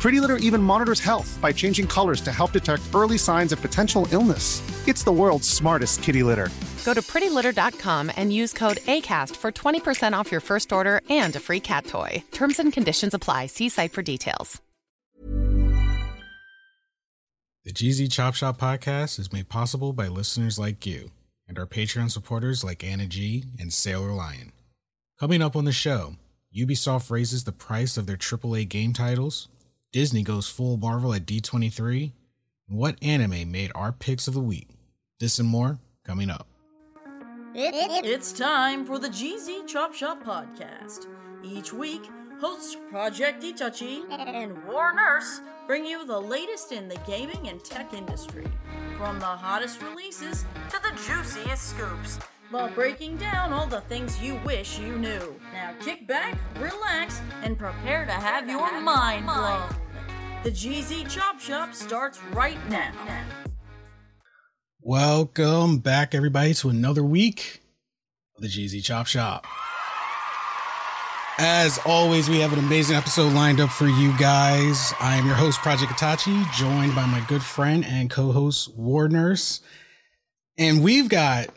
Pretty Litter even monitors health by changing colors to help detect early signs of potential illness. It's the world's smartest kitty litter. Go to prettylitter.com and use code ACAST for 20% off your first order and a free cat toy. Terms and conditions apply. See site for details. The GZ Chop Shop podcast is made possible by listeners like you and our Patreon supporters like Anna G and Sailor Lion. Coming up on the show, Ubisoft raises the price of their AAA game titles Disney goes full Marvel at D23, and what anime made our picks of the week. This and more coming up. It's time for the GZ Chop Shop podcast. Each week, hosts Project Itachi and War Nurse bring you the latest in the gaming and tech industry. From the hottest releases to the juiciest scoops while breaking down all the things you wish you knew. Now kick back, relax, and prepare to have your mind blown. The GZ Chop Shop starts right now. Welcome back, everybody, to another week of the GZ Chop Shop. As always, we have an amazing episode lined up for you guys. I am your host, Project Itachi, joined by my good friend and co host, War Nurse. And we've got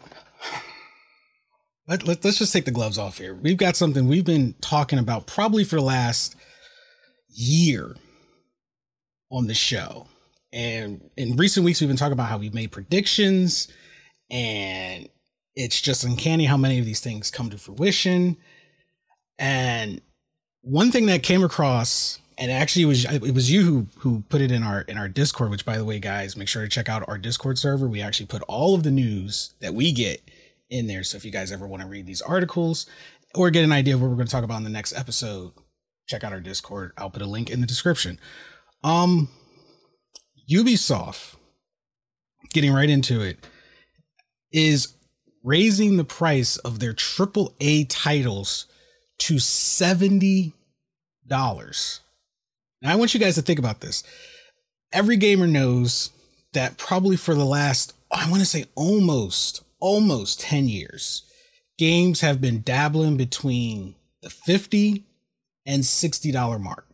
let, let, us just take the gloves off here. We've got something we've been talking about probably for the last year on the show. And in recent weeks, we've been talking about how we've made predictions, and it's just uncanny how many of these things come to fruition. And one thing that came across, and actually it was it was you who who put it in our in our Discord. Which, by the way, guys, make sure to check out our Discord server. We actually put all of the news that we get in there. So if you guys ever want to read these articles or get an idea of what we're going to talk about in the next episode, check out our Discord. I'll put a link in the description. Um, Ubisoft, getting right into it, is raising the price of their triple A titles to $70. Now, I want you guys to think about this. Every gamer knows that probably for the last, I want to say almost, almost 10 years, games have been dabbling between the 50 and $60 mark.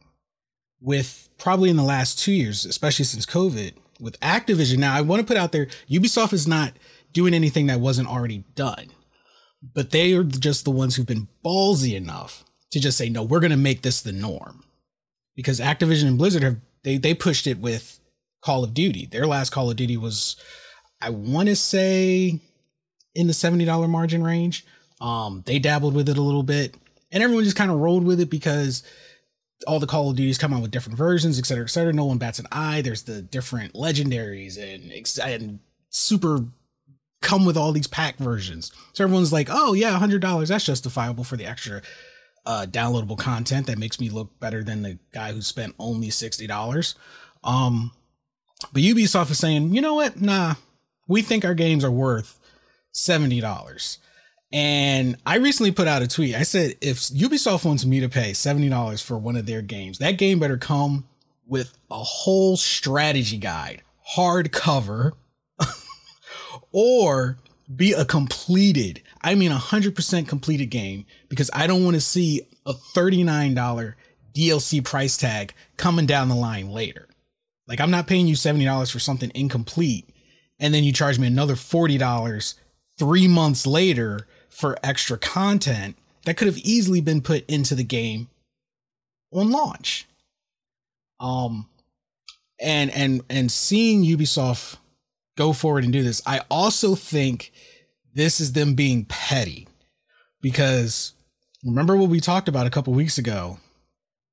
With probably in the last two years, especially since COVID, with Activision. Now, I want to put out there Ubisoft is not doing anything that wasn't already done, but they are just the ones who've been ballsy enough to just say, no, we're going to make this the norm. Because Activision and Blizzard have, they, they pushed it with Call of Duty. Their last Call of Duty was, I want to say, in the $70 margin range. Um, they dabbled with it a little bit, and everyone just kind of rolled with it because all the Call of Duties come out with different versions, et cetera, et cetera. No one bats an eye. There's the different legendaries and and super come with all these pack versions. So everyone's like, oh yeah, hundred dollars, that's justifiable for the extra uh, downloadable content that makes me look better than the guy who spent only sixty dollars. Um, but Ubisoft is saying, you know what? Nah, we think our games are worth seventy dollars. And I recently put out a tweet. I said, if Ubisoft wants me to pay $70 for one of their games, that game better come with a whole strategy guide, hardcover, or be a completed, I mean, 100% completed game because I don't want to see a $39 DLC price tag coming down the line later. Like, I'm not paying you $70 for something incomplete and then you charge me another $40 three months later for extra content that could have easily been put into the game on launch. Um and and and seeing Ubisoft go forward and do this, I also think this is them being petty because remember what we talked about a couple weeks ago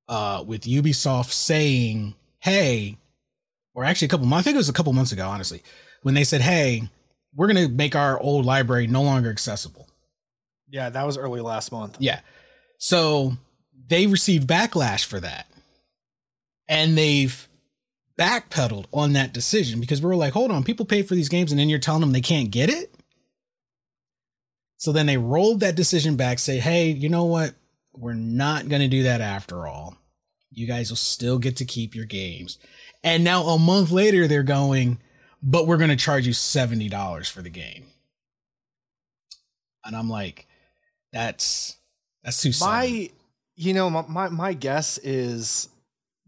uh with Ubisoft saying, "Hey, or actually a couple I think it was a couple months ago, honestly, when they said, "Hey, we're going to make our old library no longer accessible." Yeah, that was early last month. Yeah. So they received backlash for that. And they've backpedaled on that decision because we were like, hold on, people pay for these games and then you're telling them they can't get it? So then they rolled that decision back, say, hey, you know what? We're not going to do that after all. You guys will still get to keep your games. And now a month later, they're going, but we're going to charge you $70 for the game. And I'm like, that's that's too my you know my, my my guess is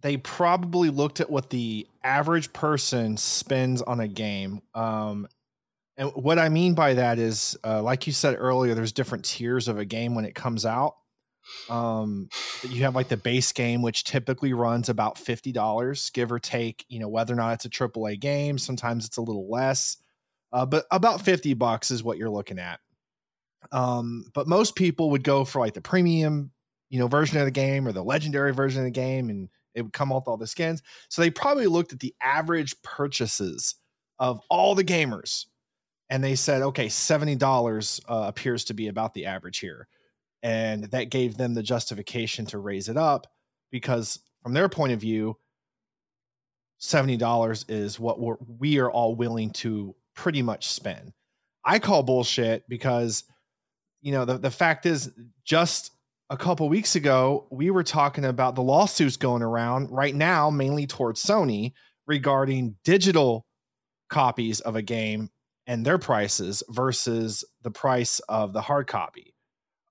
they probably looked at what the average person spends on a game. Um and what i mean by that is uh, like you said earlier there's different tiers of a game when it comes out um you have like the base game which typically runs about $50 give or take you know whether or not it's a triple a game sometimes it's a little less uh, but about 50 bucks is what you're looking at um, but most people would go for like the premium, you know, version of the game or the legendary version of the game, and it would come with all the skins. So they probably looked at the average purchases of all the gamers, and they said, okay, seventy dollars uh, appears to be about the average here, and that gave them the justification to raise it up because from their point of view, seventy dollars is what we're, we are all willing to pretty much spend. I call bullshit because you know, the, the fact is, just a couple weeks ago, we were talking about the lawsuits going around right now, mainly towards Sony regarding digital copies of a game and their prices versus the price of the hard copy.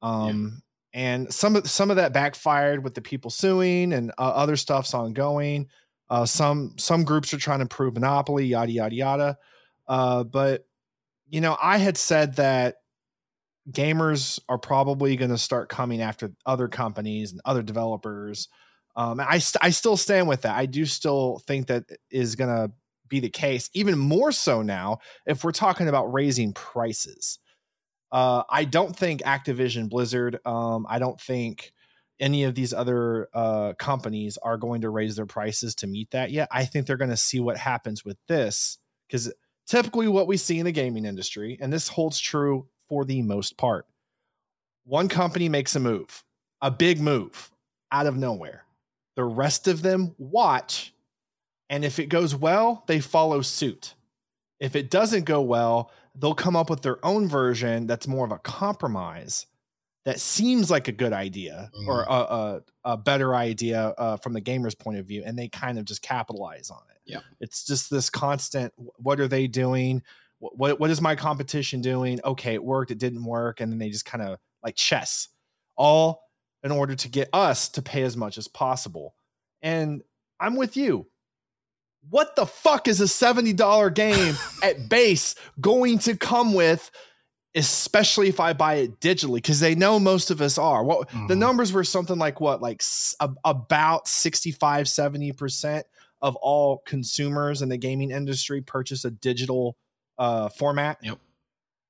Um, yeah. And some of some of that backfired with the people suing, and uh, other stuff's ongoing. Uh, some some groups are trying to prove monopoly, yada yada yada. Uh, but you know, I had said that gamers are probably going to start coming after other companies and other developers. Um, I, st- I still stand with that. I do still think that is going to be the case, even more so now if we're talking about raising prices. Uh, I don't think Activision Blizzard, um, I don't think any of these other uh, companies are going to raise their prices to meet that yet. I think they're going to see what happens with this because typically what we see in the gaming industry, and this holds true for the most part. One company makes a move, a big move out of nowhere. The rest of them watch, and if it goes well, they follow suit. If it doesn't go well, they'll come up with their own version that's more of a compromise that seems like a good idea mm. or a, a, a, better idea uh, from the gamer's point of view, and they kind of just capitalize on it. Yeah, it's just this constant. What are they doing? what what is my competition doing? Okay, it worked, it didn't work, and then they just kind of like chess, all in order to get us to pay as much as possible. And I'm with you. What the fuck is a $70 game at base going to come with? especially if I buy it digitally, because they know most of us are. What mm-hmm. the numbers were something like what, like s- about 65, 70% of all consumers in the gaming industry purchase a digital uh, format. Yep.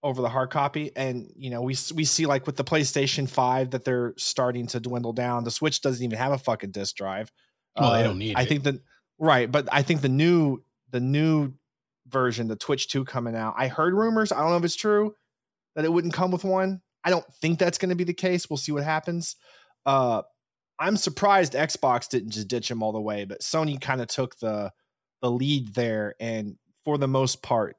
Over the hard copy, and you know we we see like with the PlayStation Five that they're starting to dwindle down. The Switch doesn't even have a fucking disc drive. Well, uh, they don't need. I it. think that right, but I think the new the new version, the Switch Two coming out. I heard rumors. I don't know if it's true that it wouldn't come with one. I don't think that's going to be the case. We'll see what happens. Uh, I'm surprised Xbox didn't just ditch him all the way, but Sony kind of took the the lead there, and for the most part,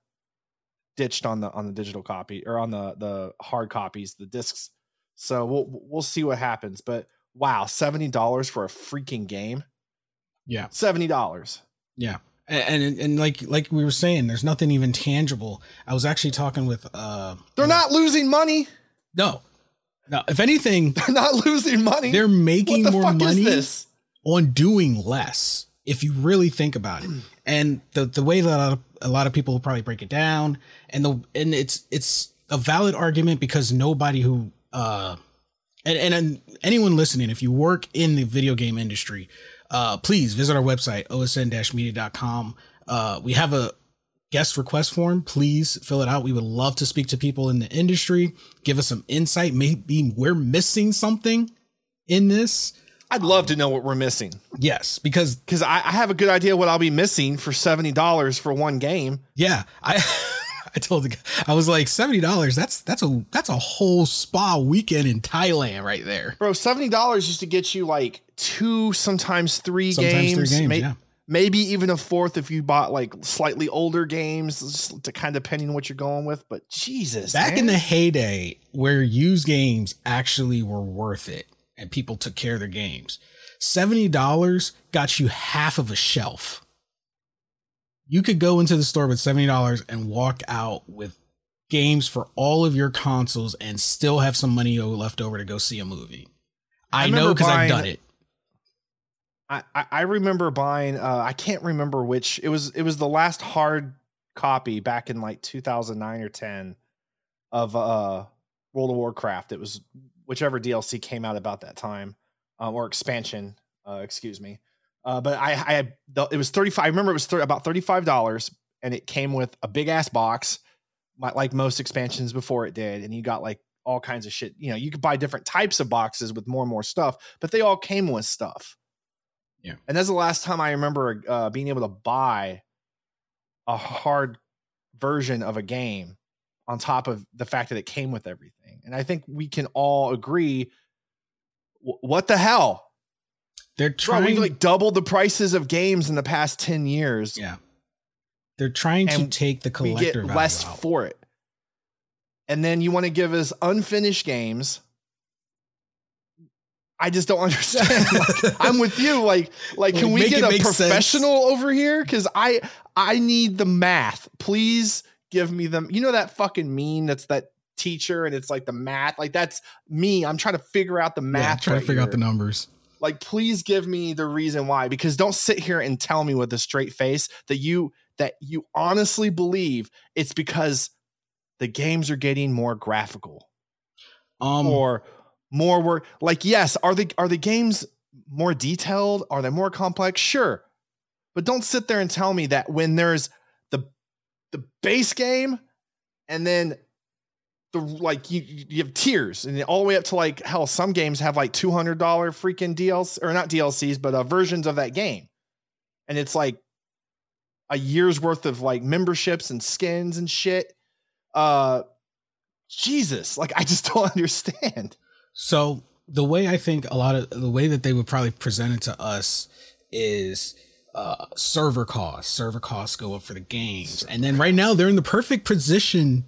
ditched on the on the digital copy or on the the hard copies, the discs. So we'll we'll see what happens. But wow, seventy dollars for a freaking game. Yeah, seventy dollars. Yeah, and, and and like like we were saying, there's nothing even tangible. I was actually talking with. uh They're not losing money. No, no. If anything, they're not losing money. They're making the more money on doing less. If you really think about it, and the the way that a lot of, a lot of people will probably break it down and the and it's it's a valid argument because nobody who uh and, and anyone listening if you work in the video game industry uh please visit our website osn-media.com uh we have a guest request form. Please fill it out. We would love to speak to people in the industry. Give us some insight. Maybe we're missing something in this. I'd love to know what we're missing. Yes, because because I, I, have a good idea what I'll be missing for seventy dollars for one game. Yeah, I I told the guy, I was like seventy dollars. That's that's a that's a whole spa weekend in Thailand right there, bro. Seventy dollars used to get you like two, sometimes three sometimes games, three games may, yeah. maybe even a fourth if you bought like slightly older games, to kind of depending on what you're going with. But Jesus, back man. in the heyday where used games actually were worth it and people took care of their games, seventy dollars got you half of a shelf you could go into the store with $70 and walk out with games for all of your consoles and still have some money left over to go see a movie. I, I know because I've done it. I, I remember buying uh, I can't remember which it was it was the last hard copy back in like 2009 or 10 of uh World of Warcraft. It was whichever DLC came out about that time um, or expansion, uh, excuse me. Uh, but I, I the, it was 35. I remember it was 30, about $35 and it came with a big ass box, like most expansions before it did. And you got like all kinds of shit. You know, you could buy different types of boxes with more and more stuff, but they all came with stuff. Yeah. And that's the last time I remember uh, being able to buy a hard version of a game on top of the fact that it came with everything. And I think we can all agree what the hell? They're trying Bro, we've like doubled the prices of games in the past 10 years. Yeah. They're trying to take the collector we get less out. for it. And then you want to give us unfinished games. I just don't understand. like, I'm with you. Like, like, can we get a professional sense. over here? Because I, I need the math. Please give me them. You know that fucking meme that's that teacher and it's like the math. Like that's me. I'm trying to figure out the math. Yeah, trying right to figure here. out the numbers. Like, please give me the reason why. Because don't sit here and tell me with a straight face that you that you honestly believe it's because the games are getting more graphical. Um or more work. Like, yes, are the are the games more detailed? Are they more complex? Sure. But don't sit there and tell me that when there's the the base game and then the like you you have tiers and all the way up to like hell some games have like $200 freaking DLC or not DLCs but uh, versions of that game. And it's like a year's worth of like memberships and skins and shit. Uh Jesus, like I just don't understand. So the way I think a lot of the way that they would probably present it to us is uh, server costs. Server costs go up for the games, and then right now they're in the perfect position.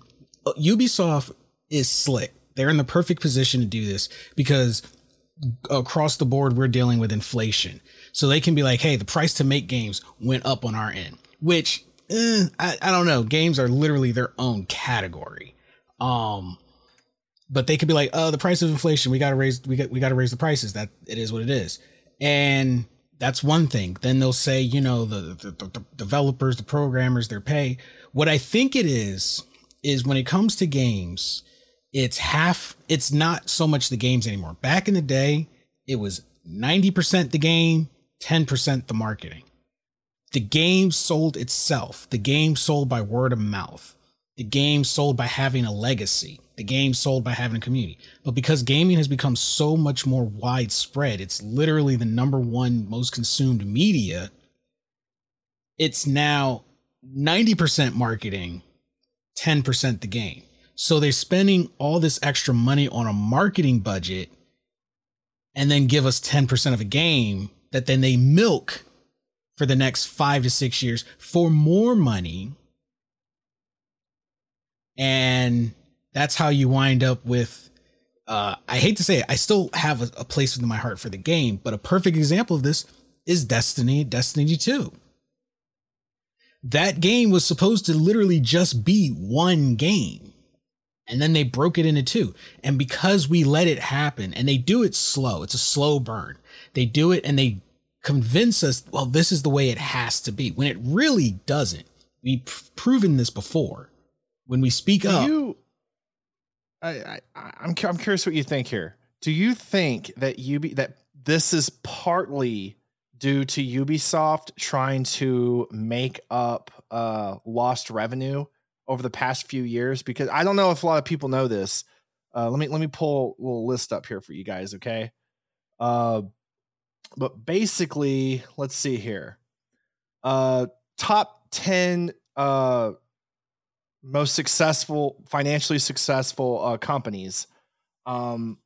Ubisoft is slick. They're in the perfect position to do this because across the board we're dealing with inflation, so they can be like, "Hey, the price to make games went up on our end," which eh, I, I don't know. Games are literally their own category. Um, but they could be like, "Oh, the price of inflation. We got to raise. We got we got to raise the prices. That it is what it is." And that's one thing. Then they'll say, you know, the, the, the developers, the programmers, their pay. What I think it is is when it comes to games, it's half. It's not so much the games anymore. Back in the day, it was ninety percent the game, ten percent the marketing. The game sold itself. The game sold by word of mouth. The game sold by having a legacy the game sold by having a community. But because gaming has become so much more widespread, it's literally the number one most consumed media. It's now 90% marketing, 10% the game. So they're spending all this extra money on a marketing budget and then give us 10% of a game that then they milk for the next five to six years for more money. And that's how you wind up with uh, I hate to say it, I still have a, a place in my heart for the game, but a perfect example of this is Destiny, Destiny 2. That game was supposed to literally just be one game. And then they broke it into two. And because we let it happen, and they do it slow, it's a slow burn. They do it and they convince us, well, this is the way it has to be, when it really doesn't. We've proven this before. When we speak up. You, I, I I'm I'm curious what you think here. Do you think that Ubi that this is partly due to Ubisoft trying to make up uh, lost revenue over the past few years? Because I don't know if a lot of people know this. Uh, let me let me pull a little list up here for you guys, okay? Uh, but basically, let's see here. Uh, top ten uh most successful, financially successful uh, companies. Um,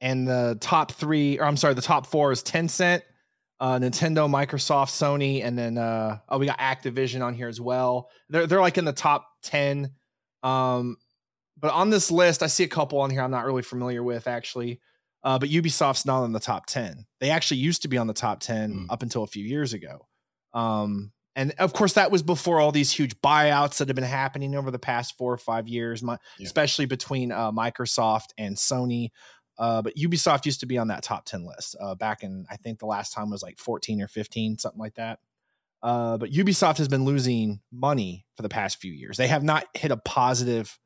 and the top three, or I'm sorry, the top four is Tencent, uh, Nintendo, Microsoft, Sony, and then uh, oh, we got Activision on here as well. They're they're like in the top ten. Um, but on this list, I see a couple on here I'm not really familiar with actually. Uh, but Ubisoft's not in the top ten. They actually used to be on the top ten mm. up until a few years ago. Um, and of course, that was before all these huge buyouts that have been happening over the past four or five years, my, yeah. especially between uh, Microsoft and Sony. Uh, but Ubisoft used to be on that top 10 list uh, back in, I think the last time was like 14 or 15, something like that. Uh, but Ubisoft has been losing money for the past few years. They have not hit a positive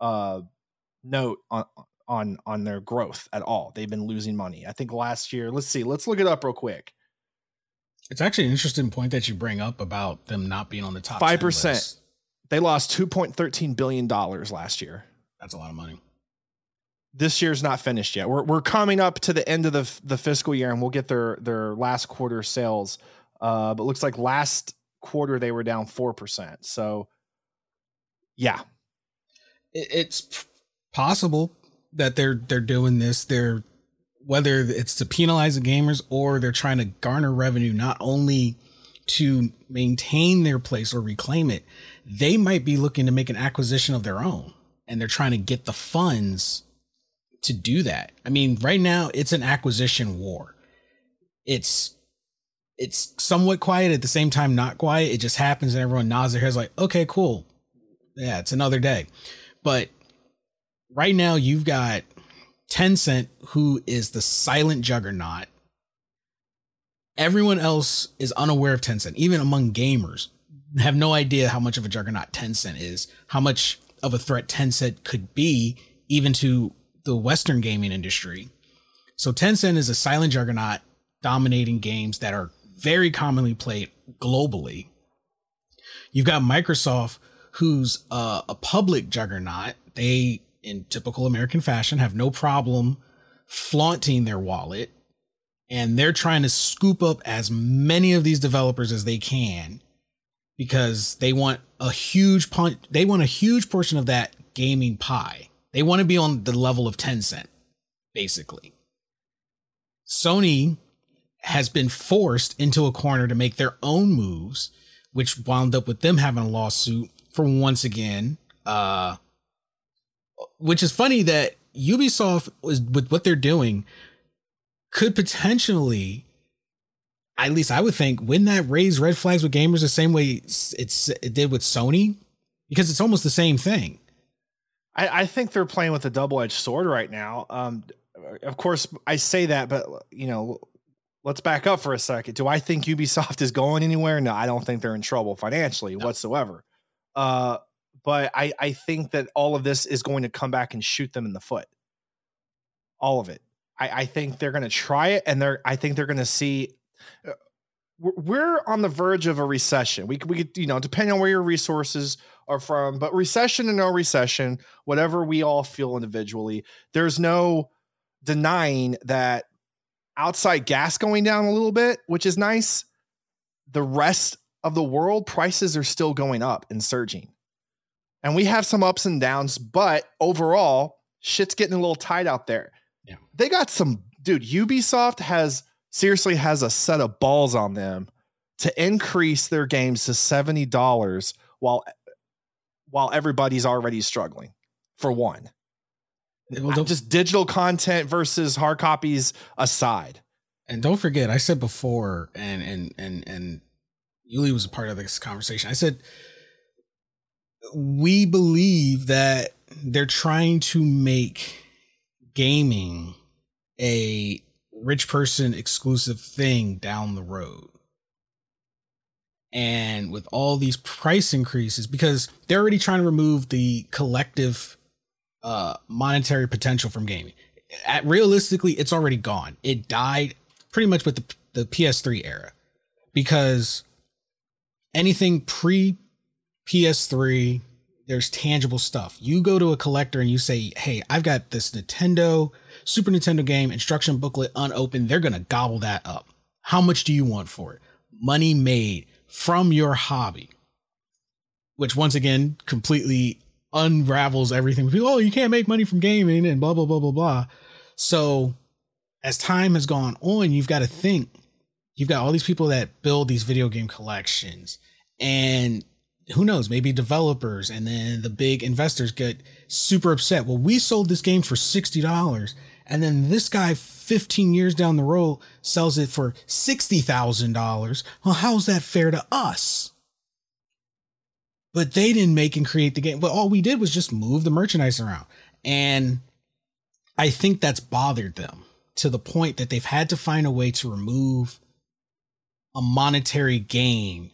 uh, note on on on their growth at all. They've been losing money. I think last year, let's see, let's look it up real quick. It's actually an interesting point that you bring up about them not being on the top. Five percent. They lost two point thirteen billion dollars last year. That's a lot of money this year's not finished yet. We're we're coming up to the end of the the fiscal year, and we'll get their their last quarter sales. Uh, but looks like last quarter they were down four percent. So, yeah, it's possible that they're they're doing this. They're whether it's to penalize the gamers or they're trying to garner revenue, not only to maintain their place or reclaim it, they might be looking to make an acquisition of their own, and they're trying to get the funds to do that. I mean, right now it's an acquisition war. It's it's somewhat quiet at the same time not quiet. It just happens and everyone nods their heads like, okay, cool. Yeah, it's another day. But right now you've got Tencent, who is the silent juggernaut. Everyone else is unaware of Tencent, even among gamers, have no idea how much of a juggernaut Tencent is, how much of a threat Tencent could be, even to the Western gaming industry. So Tencent is a silent juggernaut dominating games that are very commonly played globally. You've got Microsoft, who's uh, a public juggernaut. They, in typical American fashion, have no problem flaunting their wallet. And they're trying to scoop up as many of these developers as they can because they want a huge pun- they want a huge portion of that gaming pie. They want to be on the level of Tencent, basically. Sony has been forced into a corner to make their own moves, which wound up with them having a lawsuit for once again. Uh, which is funny that Ubisoft with what they're doing could potentially, at least I would think, win that raise red flags with gamers the same way it's it did with Sony, because it's almost the same thing. I, I think they're playing with a double edged sword right now. Um, of course, I say that, but you know, let's back up for a second. Do I think Ubisoft is going anywhere? No, I don't think they're in trouble financially no. whatsoever. Uh, but I, I think that all of this is going to come back and shoot them in the foot. All of it. I, I think they're going to try it, and they're. I think they're going to see. Uh, we're on the verge of a recession. We we you know depending on where your resources are from. But recession and no recession, whatever we all feel individually, there's no denying that outside gas going down a little bit, which is nice. The rest of the world prices are still going up and surging. And we have some ups and downs, but overall, shit's getting a little tight out there. Yeah. They got some dude, Ubisoft has seriously has a set of balls on them to increase their games to $70 while while everybody's already struggling for one. Well, just digital content versus hard copies aside. And don't forget, I said before, and and and and Yuli was a part of this conversation. I said we believe that they're trying to make gaming a rich person exclusive thing down the road and with all these price increases because they're already trying to remove the collective uh, monetary potential from gaming. At, realistically, it's already gone. It died pretty much with the, the PS3 era because anything pre PS3, there's tangible stuff. You go to a collector and you say, "Hey, I've got this Nintendo Super Nintendo game instruction booklet unopened." They're gonna gobble that up. How much do you want for it? Money made from your hobby. which once again completely unravels everything. People, oh, you can't make money from gaming and blah blah blah blah blah. So as time has gone on, you've got to think. You've got all these people that build these video game collections, and who knows, maybe developers, and then the big investors get super upset. Well, we sold this game for sixty dollars, and then this guy, fifteen years down the road, sells it for sixty thousand dollars. Well, how's that fair to us? but they didn't make and create the game. But all we did was just move the merchandise around. And I think that's bothered them to the point that they've had to find a way to remove a monetary gain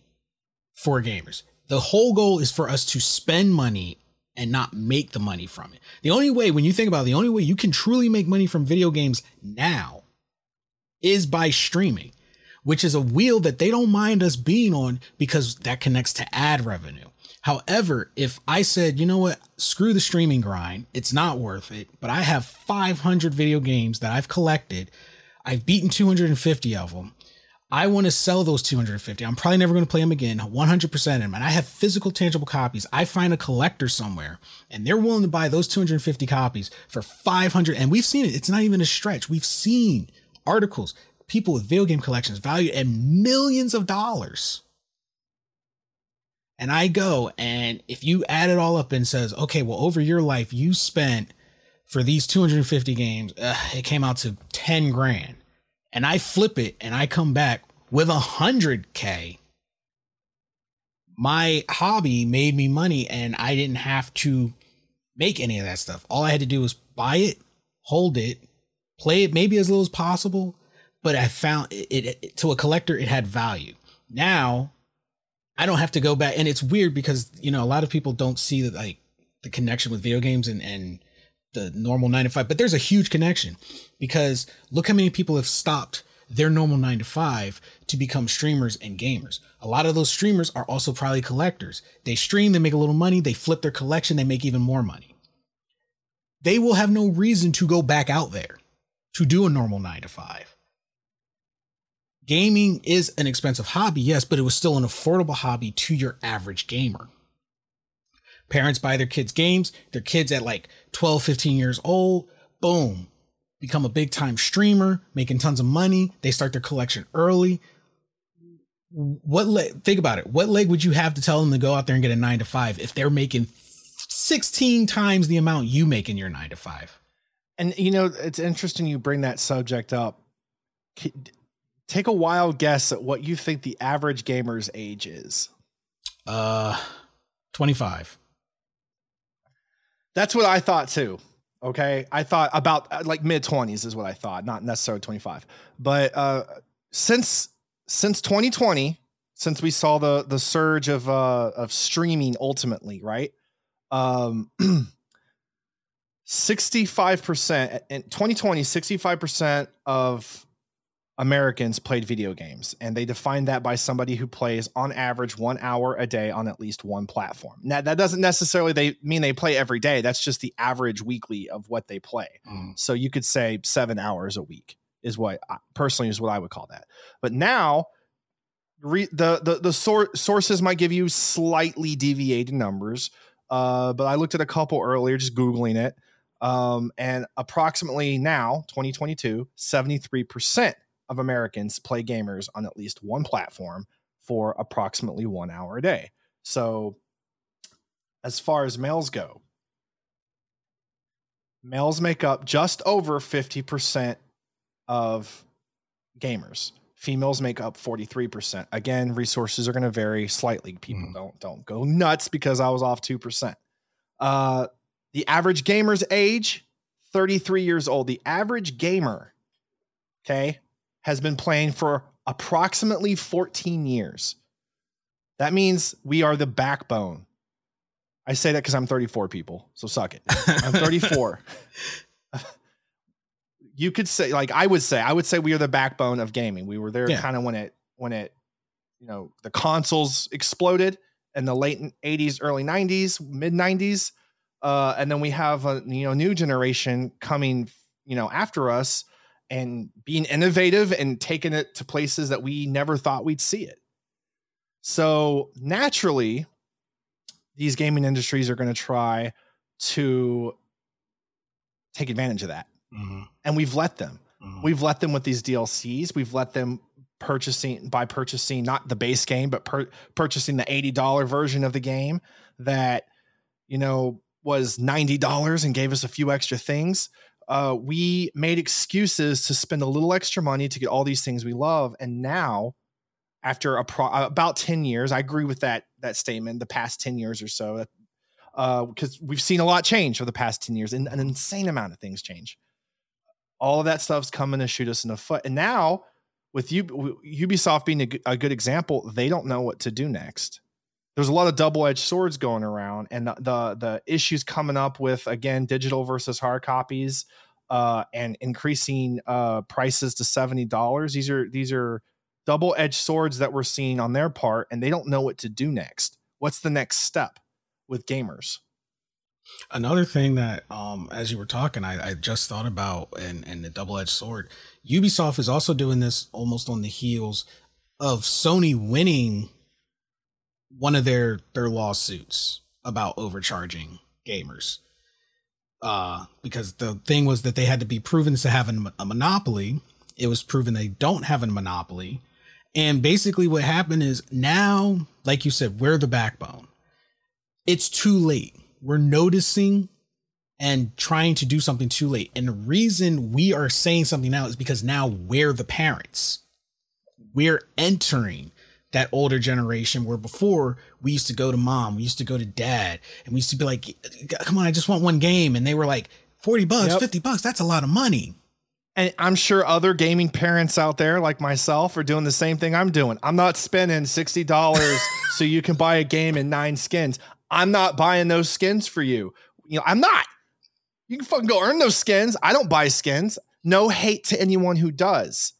for gamers. The whole goal is for us to spend money and not make the money from it. The only way, when you think about it, the only way you can truly make money from video games now is by streaming, which is a wheel that they don't mind us being on because that connects to ad revenue. However, if I said, you know what, screw the streaming grind, it's not worth it, but I have 500 video games that I've collected, I've beaten 250 of them. I want to sell those 250. I'm probably never going to play them again, 100% of them. And I have physical, tangible copies. I find a collector somewhere and they're willing to buy those 250 copies for 500. And we've seen it. It's not even a stretch. We've seen articles, people with video game collections valued at millions of dollars and I go and if you add it all up and says, okay, well, over your life, you spent for these 250 games, uh, it came out to 10 grand. And I flip it and I come back with a hundred K. My hobby made me money and I didn't have to make any of that stuff. All I had to do was buy it, hold it, play it maybe as little as possible, but I found it, it, it to a collector, it had value. Now I don't have to go back. And it's weird because, you know, a lot of people don't see that like the connection with video games and, and the normal nine to five, but there's a huge connection because look how many people have stopped their normal nine to five to become streamers and gamers. A lot of those streamers are also probably collectors. They stream, they make a little money, they flip their collection, they make even more money. They will have no reason to go back out there to do a normal nine to five gaming is an expensive hobby, yes, but it was still an affordable hobby to your average gamer. Parents buy their kids games, their kids at like 12, 15 years old, boom, become a big time streamer, making tons of money. They start their collection early. What leg, think about it. What leg would you have to tell them to go out there and get a nine to five if they're making 16 times the amount you make in your nine to five? And you know, it's interesting you bring that subject up take a wild guess at what you think the average gamer's age is. Uh, 25. That's what I thought too. Okay. I thought about uh, like mid 20s is what I thought, not necessarily 25. But uh, since since 2020, since we saw the the surge of uh of streaming ultimately, right? Um 65% in 2020 65% of Americans played video games, and they define that by somebody who plays on average one hour a day on at least one platform. Now, that doesn't necessarily they mean they play every day. That's just the average weekly of what they play. Mm. So you could say seven hours a week is what I, personally is what I would call that. But now, re, the the the sor- sources might give you slightly deviated numbers. Uh, but I looked at a couple earlier, just googling it, um, and approximately now, 2022, 73 percent of Americans play gamers on at least one platform for approximately one hour a day. So, as far as males go, males make up just over 50% of gamers. Females make up 43%. Again, resources are going to vary slightly. People mm. don't don't go nuts because I was off 2%. Uh, the average gamer's age 33 years old. The average gamer, okay, has been playing for approximately 14 years. That means we are the backbone. I say that because I'm 34 people, so suck it. I'm 34. you could say, like I would say, I would say we are the backbone of gaming. We were there yeah. kind of when it when it, you know, the consoles exploded in the late 80s, early 90s, mid 90s. Uh, and then we have a you know new generation coming, you know, after us and being innovative and taking it to places that we never thought we'd see it. So naturally, these gaming industries are going to try to take advantage of that. Mm-hmm. And we've let them. Mm-hmm. We've let them with these DLCs. We've let them purchasing by purchasing not the base game, but per, purchasing the $80 version of the game that, you know, was $90 and gave us a few extra things. Uh, we made excuses to spend a little extra money to get all these things we love. And now, after pro- about 10 years, I agree with that that statement, the past 10 years or so, because uh, we've seen a lot change over the past 10 years and an insane amount of things change. All of that stuff's coming to shoot us in the foot. And now, with U- Ubisoft being a, a good example, they don't know what to do next there's a lot of double-edged swords going around and the, the, the issues coming up with again digital versus hard copies uh, and increasing uh, prices to $70 these are these are double-edged swords that we're seeing on their part and they don't know what to do next. What's the next step with gamers? Another thing that, um, as you were talking, I, I just thought about, and and the double edged sword. Ubisoft is also doing this almost on the heels of Sony winning one of their their lawsuits about overcharging gamers. Uh, because the thing was that they had to be proven to have a, a monopoly. It was proven they don't have a monopoly. And basically, what happened is now, like you said, we're the backbone. It's too late. We're noticing and trying to do something too late. And the reason we are saying something now is because now we're the parents. We're entering that older generation where before we used to go to mom, we used to go to dad, and we used to be like, come on, I just want one game. And they were like, 40 bucks, yep. 50 bucks, that's a lot of money. And I'm sure other gaming parents out there like myself are doing the same thing I'm doing. I'm not spending $60 so you can buy a game and nine skins. I'm not buying those skins for you. You know, I'm not. You can fucking go earn those skins. I don't buy skins. No hate to anyone who does.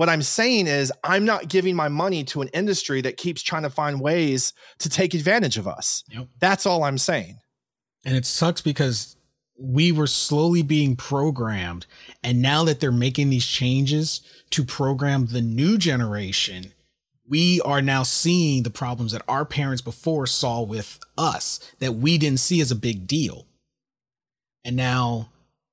What I'm saying is, I'm not giving my money to an industry that keeps trying to find ways to take advantage of us. Yep. That's all I'm saying. And it sucks because we were slowly being programmed. And now that they're making these changes to program the new generation, we are now seeing the problems that our parents before saw with us that we didn't see as a big deal. And now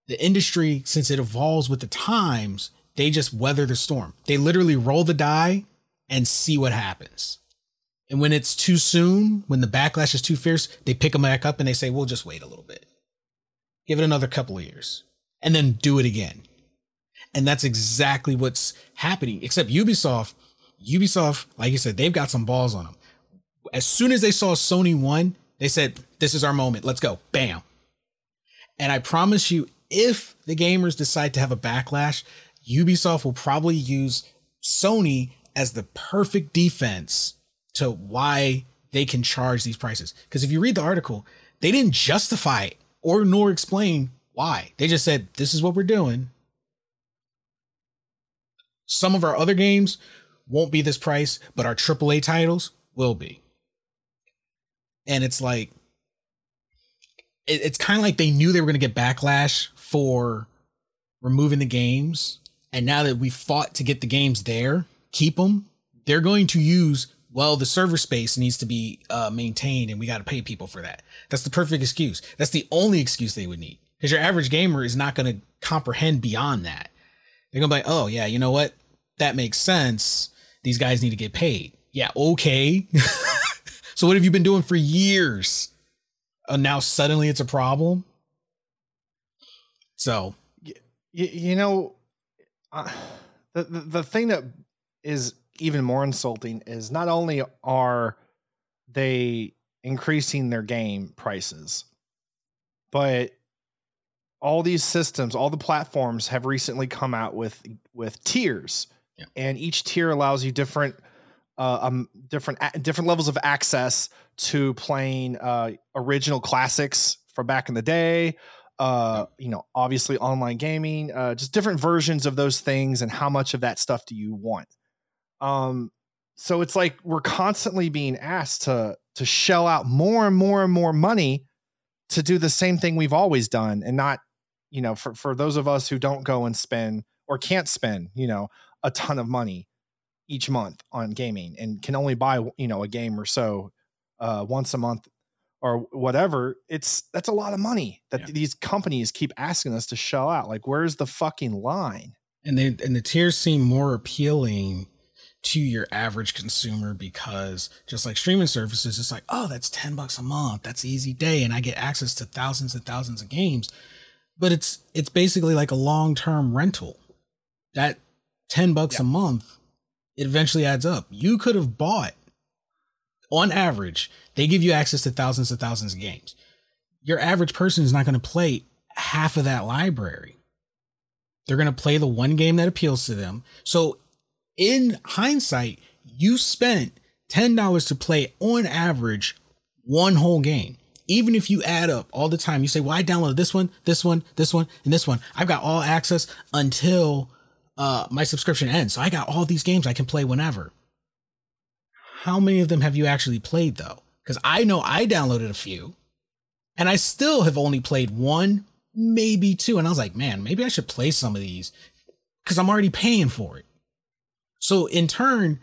the industry, since it evolves with the times, they just weather the storm. They literally roll the die and see what happens. And when it's too soon, when the backlash is too fierce, they pick them back up and they say, we'll just wait a little bit. Give it another couple of years and then do it again. And that's exactly what's happening, except Ubisoft. Ubisoft, like you said, they've got some balls on them. As soon as they saw Sony won, they said, This is our moment. Let's go. Bam. And I promise you, if the gamers decide to have a backlash, Ubisoft will probably use Sony as the perfect defense to why they can charge these prices. Because if you read the article, they didn't justify or nor explain why. They just said, this is what we're doing. Some of our other games won't be this price, but our AAA titles will be. And it's like, it's kind of like they knew they were going to get backlash for removing the games and now that we fought to get the games there, keep them, they're going to use, well, the server space needs to be uh, maintained and we got to pay people for that. That's the perfect excuse. That's the only excuse they would need because your average gamer is not going to comprehend beyond that. They're going to be like, oh, yeah, you know what? That makes sense. These guys need to get paid. Yeah, okay. so what have you been doing for years? And now suddenly it's a problem. So, you, you know, uh, the, the the thing that is even more insulting is not only are they increasing their game prices, but all these systems, all the platforms have recently come out with with tiers, yeah. and each tier allows you different uh, um, different different levels of access to playing uh, original classics from back in the day, uh you know obviously online gaming uh just different versions of those things and how much of that stuff do you want? Um so it's like we're constantly being asked to to shell out more and more and more money to do the same thing we've always done and not you know for for those of us who don't go and spend or can't spend you know a ton of money each month on gaming and can only buy you know a game or so uh once a month or whatever, it's that's a lot of money that Yeah. these companies keep asking us to shell out. Like, where's the fucking line? and they and the tiers seem more appealing to your average consumer because just like streaming services it's like oh that's 10 bucks a month that's easy day and i get access to thousands and thousands of games but it's it's basically like a long-term rental that 10 bucks a month it eventually adds up you could have bought on average they give you access to thousands and thousands of games your average person is not going to play half of that library they're going to play the one game that appeals to them. So, in hindsight, you spent $10 to play on average one whole game. Even if you add up all the time, you say, Well, I downloaded this one, this one, this one, and this one. I've got all access until uh, my subscription ends. So, I got all these games I can play whenever. How many of them have you actually played though? Because I know I downloaded a few and I still have only played one, maybe two. And I was like, man, maybe I should play some of these because I'm already paying for it. So in turn,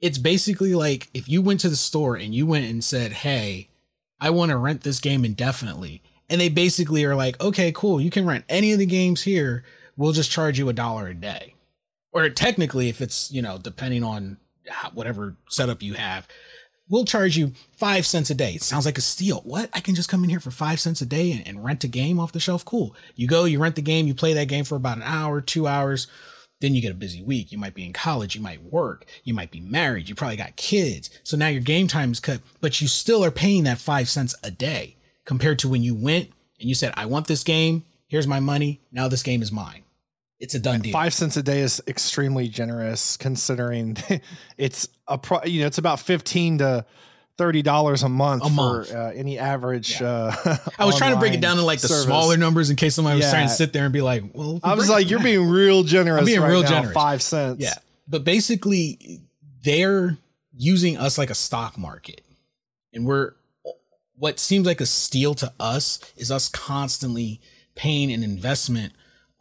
it's basically like if you went to the store and you went and said, hey, I want to rent this game indefinitely. And they basically are like, okay, cool. You can rent any of the games here. We'll just charge you a dollar a day. Or technically, if it's, you know, depending on whatever setup you have, we'll charge you five cents a day. It sounds like a steal. What? I can just come in here for five cents a day and, and rent a game off the shelf? Cool. You go, you rent the game, you play that game for about an hour, two hours. Then you get a busy week. You might be in college. You might work. You might be married. You probably got kids. So now your game time is cut, but you still are paying that five cents a day compared to when you went and you said, I want this game. Here's my money. Now this game is mine. It's a done deal. Five cents a day is extremely generous considering it's a pro, you know, it's about 15 to 30 dollars a month A for month. Uh, any average. Uh, I was trying to break it down to like the service. smaller numbers in case somebody was trying to sit there and be like, well, we I was like, you're down- being real generous. I'm being right real now, generous. Five cents. Yeah. But basically, they're using us like a stock market. And we're, what seems like a steal to us is us constantly paying an investment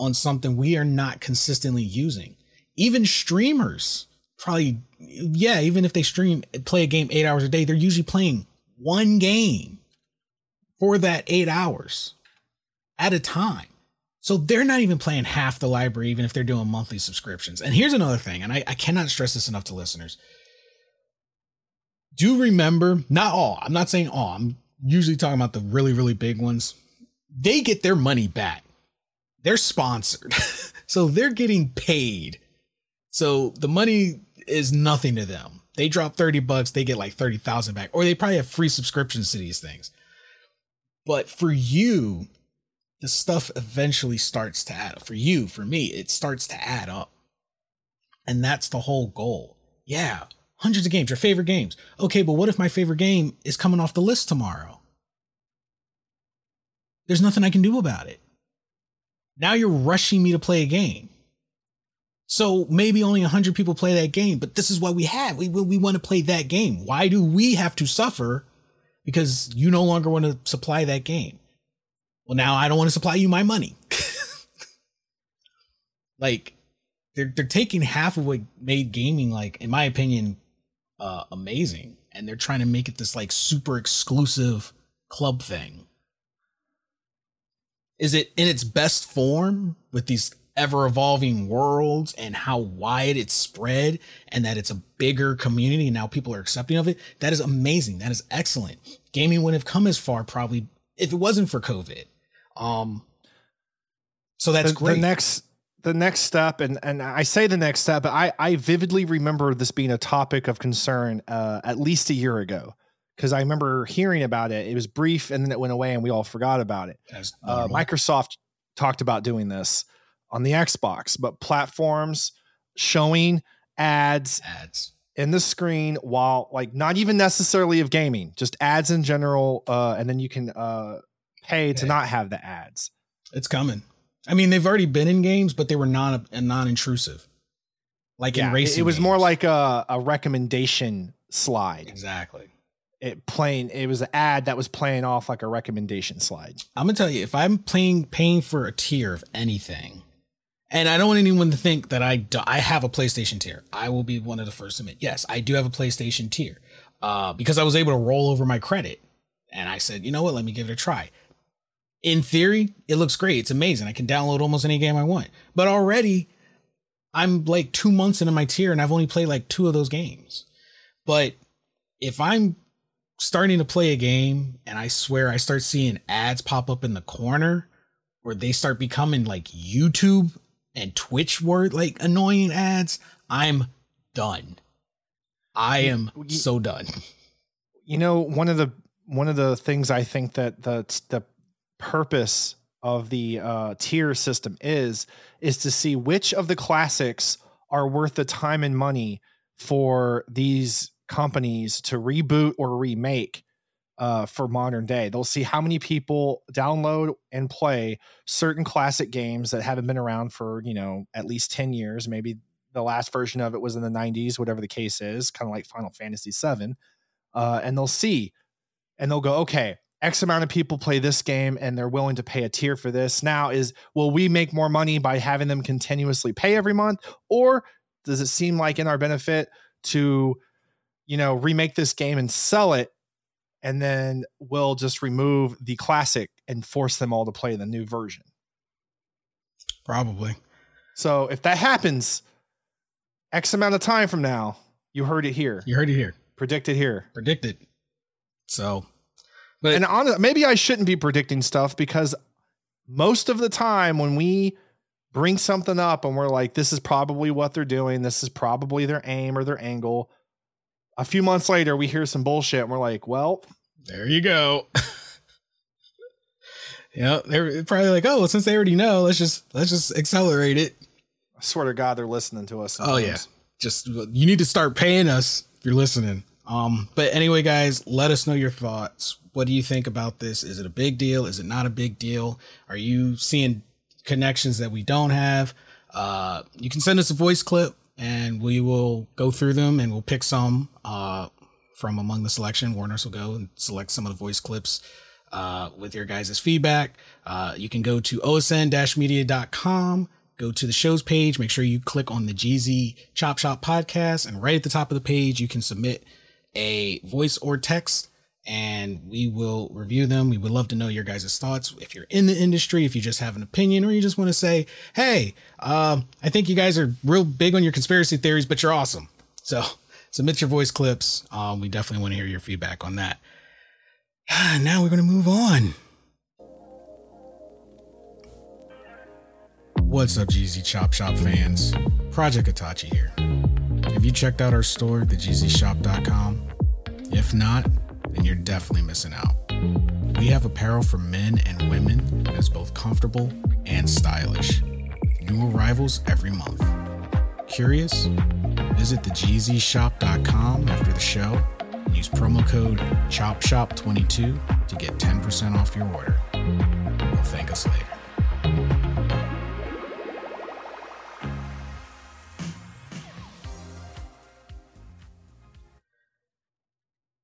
on something we are not consistently using. Even streamers probably, yeah, even if they stream, play a game eight hours a day, they're usually playing one game for that eight hours at a time. So they're not even playing half the library, even if they're doing monthly subscriptions. And here's another thing, and I, I cannot stress this enough to listeners. Do remember, not all, I'm not saying all, I'm usually talking about the really, really big ones. They get their money back. They're sponsored. so they're getting paid. So the money is nothing to them. They drop 30 bucks, they get like 30,000 back, or they probably have free subscriptions to these things. But for you, the stuff eventually starts to add up. For you, for me, it starts to add up. And that's the whole goal. Yeah, hundreds of games, your favorite games. Okay, but what if my favorite game is coming off the list tomorrow? There's nothing I can do about it. Now you're rushing me to play a game. So maybe only 100 people play that game, but this is what we have. We, we, we want to play that game. Why do we have to suffer because you no longer want to supply that game? Well, now I don't want to supply you my money. like they're they're taking half of what made gaming like in my opinion uh amazing and they're trying to make it this like super exclusive club thing. Is it in its best form with these ever evolving worlds and how wide it's spread and that it's a bigger community and now people are accepting of it? That is amazing. That is excellent. Gaming wouldn't have come as far probably if it wasn't for COVID. Um so that's the, great. The next the next step, and and I say the next step, but I I vividly remember this being a topic of concern uh, at least a year ago because I remember hearing about it. It was brief, and then it went away, and we all forgot about it. Uh. Microsoft talked about doing this on the Xbox, but platforms showing ads ads. in the screen while like not even necessarily of gaming, just ads in general, uh, and then you can uh, pay to Okay. not have the ads. It's coming. I mean, they've already been in games, but they were non non intrusive. Like Yeah, in racing, it was more like a, a recommendation slide. exactly. It playing it was an ad that was playing off like a recommendation slide. I'm gonna tell you, if I'm playing paying for a tier of anything, and I don't want anyone to think that I do, I have a PlayStation tier. I will be one of the first to admit, yes, I do have a PlayStation tier, uh, because I was able to roll over my credit And I said, you know what? Let me give it a try. In theory, it looks great. It's amazing. I can download almost any game I want. But already, I'm like two months into my tier and I've only played like two of those games. But if I'm starting to play a game and I swear I start seeing ads pop up in the corner where they start becoming like YouTube and Twitch word like annoying ads, I'm done. I am so done. You know, one of the one of the things I think that the the purpose of the uh, tier system is is to see which of the classics are worth the time and money for these companies to reboot or remake uh, for modern day. They'll see how many people download and play certain classic games that haven't been around for you know at least ten years. Maybe the last version of it was in the '90s, whatever the case is, kind of like Final Fantasy VII. Uh, and they'll see, and they'll go, okay, X amount of people play this game and they're willing to pay a tier for this. Now, is will we make more money by having them continuously pay every month? Or does it seem like in our benefit to, you know, remake this game and sell it? And then we'll just remove the classic and force them all to play the new version. Probably. So if that happens, X amount of time from now, you heard it here. You heard it here. Predicted here. Predicted. So but and on maybe I shouldn't be predicting stuff because most of the time when we bring something up and we're like, this is probably what they're doing, this is probably their aim or their angle. A few months later, we hear some bullshit and we're like, well, there you go. yeah, they're probably like, oh, since they already know, let's just let's just accelerate it. I swear to God, they're listening to us. Sometimes. Oh yeah, just you need to start paying us if you're listening. Um, but anyway, guys, let us know your thoughts. What do you think about this? Is it a big deal? Is it not a big deal? Are you seeing connections that we don't have? Uh, you can send us a voice clip and we will go through them and we'll pick some uh, from among the selection. Warners will go and select some of the voice clips uh, with your guys' feedback. Uh, you can go to osn-media.com, go to the shows page, make sure you click on the GZ Chop Shop podcast, and right at the top of the page, you can submit a voice or text and we will review them. We would love to know your guys' thoughts. If you're in the industry, if you just have an opinion, or you just want to say, hey, uh, I think you guys are real big on your conspiracy theories, but you're awesome. So submit your voice clips. Um, we definitely want to hear your feedback on that. now we're going to move on. What's up, GZ Chop Shop fans? Project Itachi here. Have you checked out our store, thegzshop.com? If not, then you're definitely missing out. We have apparel for men and women that is both comfortable and stylish. New arrivals every month. Curious? Visit thegzshop.com after the show and use promo code CHOPSHOP22 to get 10% off your order. You'll thank us later.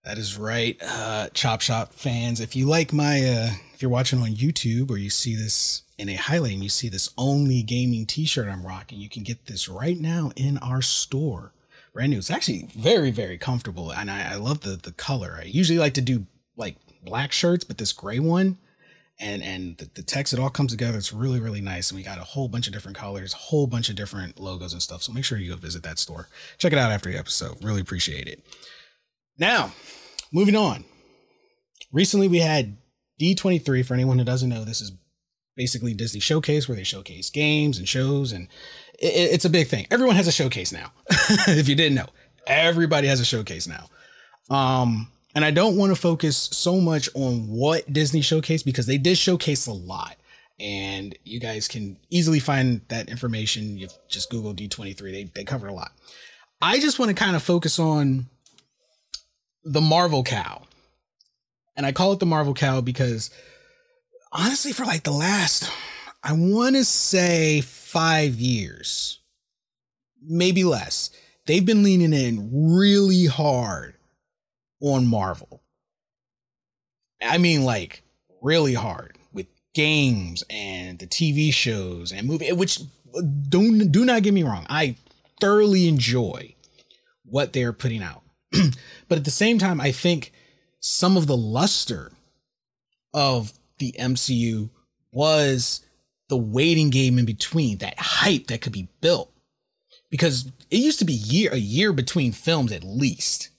That is right, uh, Chop Shop fans. If you like my, uh, if you're watching on YouTube or you see this in a highlight and you see this only gaming T-shirt I'm rocking, you can get this right now in our store. Brand new. It's actually very, very comfortable, and I, I love the the color. I usually like to do like black shirts, but this gray one and and the, the, text it all comes together it's really really nice and we got a whole bunch of different colors a whole bunch of different logos and stuff so make sure you go visit that store check it out after the episode really appreciate it now moving on. Recently, we had D23. For anyone who doesn't know, this is basically Disney Showcase where they showcase games and shows, and it, it's a big thing. Everyone has a showcase now. if you didn't know, everybody has a showcase now. Um, and I don't want to focus so much on what Disney showcase because they did showcase a lot. And you guys can easily find that information. You just Google D23. They, they cover a lot. I just want to kind of focus on the Marvel cow. And I call it the Marvel cow because honestly, for like the last, I want to say five years, maybe less, they've been leaning in really hard on Marvel. I mean, like really hard with games and the TV shows and movie, which uh, don't do not get me wrong. I thoroughly enjoy what they're putting out. but at the same time, I think some of the luster of the MCU was the waiting game in between, that hype that could be built. Because it used to be year a year between films at least.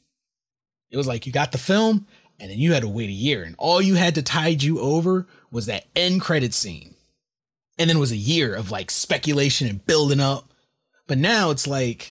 It was like you got the film and then you had to wait a year and all you had to tide you over was that end credit scene. And then it was a year of like speculation and building up. But now it's like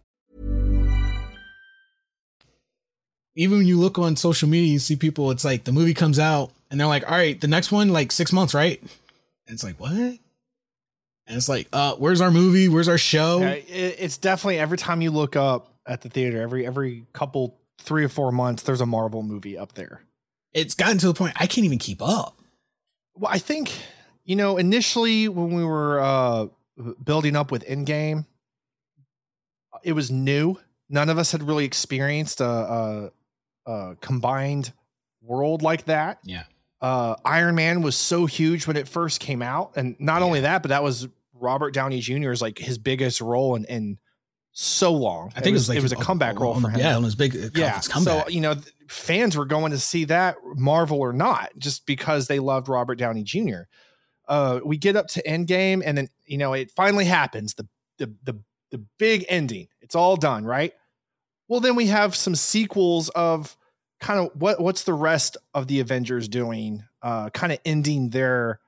Even when you look on social media, you see people, it's like the movie comes out and they're like, all right, the next one, like six months, right? And it's like, what? And it's like, uh, where's our movie? Where's our show? Yeah, it, it's definitely every time you look up at the theater, every every couple three or four months, there's a Marvel movie up there. It's gotten to the point I can't even keep up. Well, I think you know initially when we were uh, building up with Endgame, it was new. None of us had really experienced a, a, a combined world like that. Yeah. Uh, Iron Man was so huge when it first came out, and not only that, but that was Robert Downey Jr.'s like his biggest role in, in so long. I think it was, like it was a comeback role for him. Yeah, on his big uh, yeah. comeback. So you know, fans were going to see that Marvel or not, just because they loved Robert Downey Jr. Uh, we get up to Endgame, and then you know it finally happens. The the the the big ending. It's all done, right? Well, then we have some sequels of kind of what what's the rest of the Avengers doing, uh, kind of ending their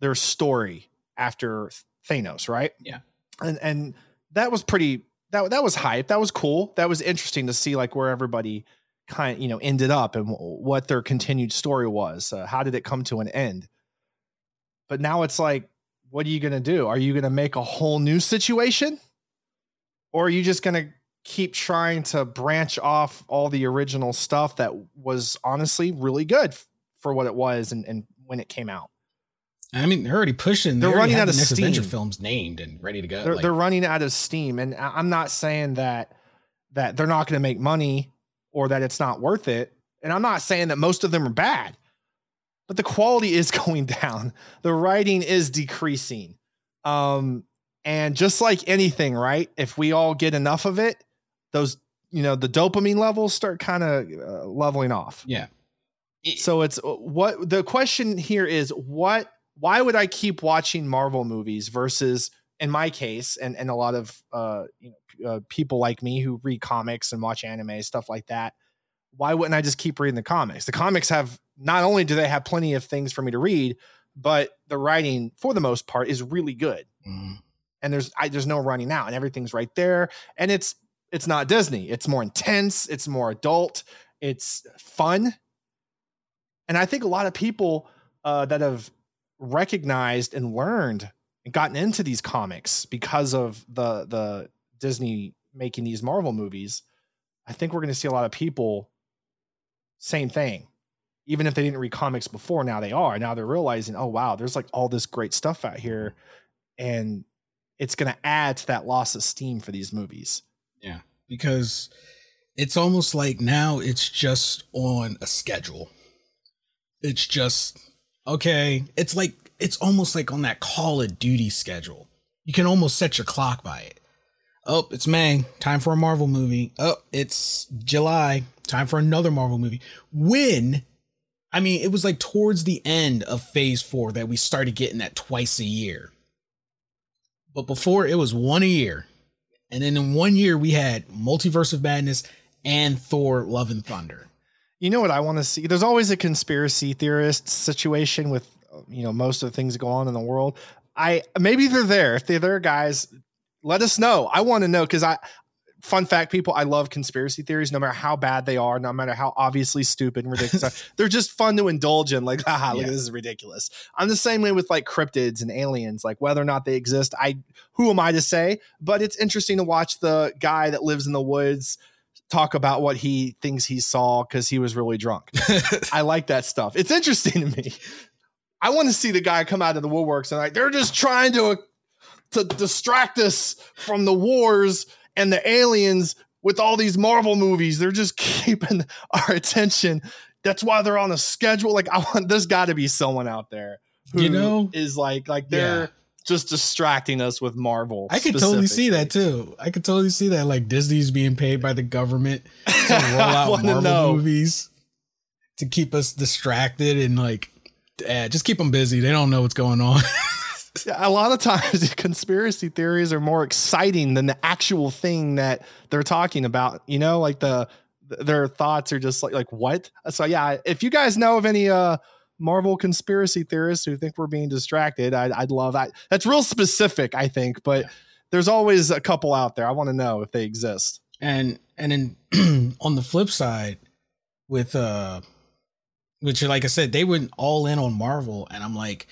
their story after Thanos, right? Yeah. And and that was pretty that that was hype. That was cool. That was interesting to see like where everybody kind of you know ended up and what their continued story was. Uh, how did it come to an end? But now it's like, what are you gonna do? Are you gonna make a whole new situation, or are you just gonna keep trying to branch off all the original stuff that was honestly really good for what it was and, and when it came out? I mean, they're already pushing. They're they already running out the of next Avenger steam. films named and ready to go. they're, Like, they're running out of steam and i'm not saying that that they're not going to make money or that it's not worth it and i'm not saying that most of them are bad but the quality is going down the writing is decreasing um and just like anything right if we all get enough of it those you know the dopamine levels start kind of uh, leveling off yeah. so it's uh, what the question here is what why would I keep watching Marvel movies versus in my case and and a lot of uh you know uh, people like me who read comics and watch anime stuff like that why wouldn't I just keep reading the comics the comics have not only do they have plenty of things for me to read but the writing for the most part is really good Mhm. and there's I, there's no running out and everything's right there and it's it's not disney. It's more intense. It's more adult. It's fun. And i think a lot of people uh, that have recognized and learned and gotten into these comics because of the the disney making these marvel movies i think we're going to see a lot of people same thing. Even if they didn't read comics before now they are. Now they're realizing oh wow there's like all this great stuff out here and it's going to add to that loss of steam for these movies. Yeah. Because it's almost like now it's just on a schedule. It's just okay. It's like it's almost like on that Call of Duty schedule. You can almost set your clock by it. Oh, it's May. Time for a Marvel movie. Oh, it's July. Time for another Marvel movie. When I mean, it was like towards the end of phase four that we started getting that twice a year. But before it was one a year. And then in one year we had Multiverse of Madness and Thor Love and Thunder. You know what I want to see? There's always a conspiracy theorist situation with you know most of the things go on in the world. I maybe they're there. If they're there, guys, let us know. I want to know because I fun fact, people, I love conspiracy theories, no matter how bad they are, no matter how obviously stupid and ridiculous. they're just fun to indulge in. Like, haha, look, yeah. this is ridiculous. I'm the same way with like cryptids and aliens, like whether or not they exist. I who am I to say? But it's interesting to watch the guy that lives in the woods talk about what he thinks he saw because he was really drunk. I like that stuff. It's interesting to me. I want to see the guy come out of the woodworks and like they're just trying to uh, to distract us from the wars and the aliens with all these Marvel movies. They're just keeping our attention. That's why they're on a schedule. Like I want there's got to be someone out there who you know is like like they're yeah. just distracting us with Marvel. I could totally see that too. I could totally see that like Disney's being paid by the government to roll out Marvel movies to keep us distracted and like uh, just keep them busy. They don't know what's going on. a lot of times conspiracy theories are more exciting than the actual thing that they're talking about you know like the their thoughts are just like like what? So yeah if you guys know of any uh marvel conspiracy theorists who think we're being distracted i'd, I'd love that that's real specific i think but yeah. there's always a couple out there. I want to know if they exist. And and then on the flip side with uh which like i said they went all in on marvel and i'm like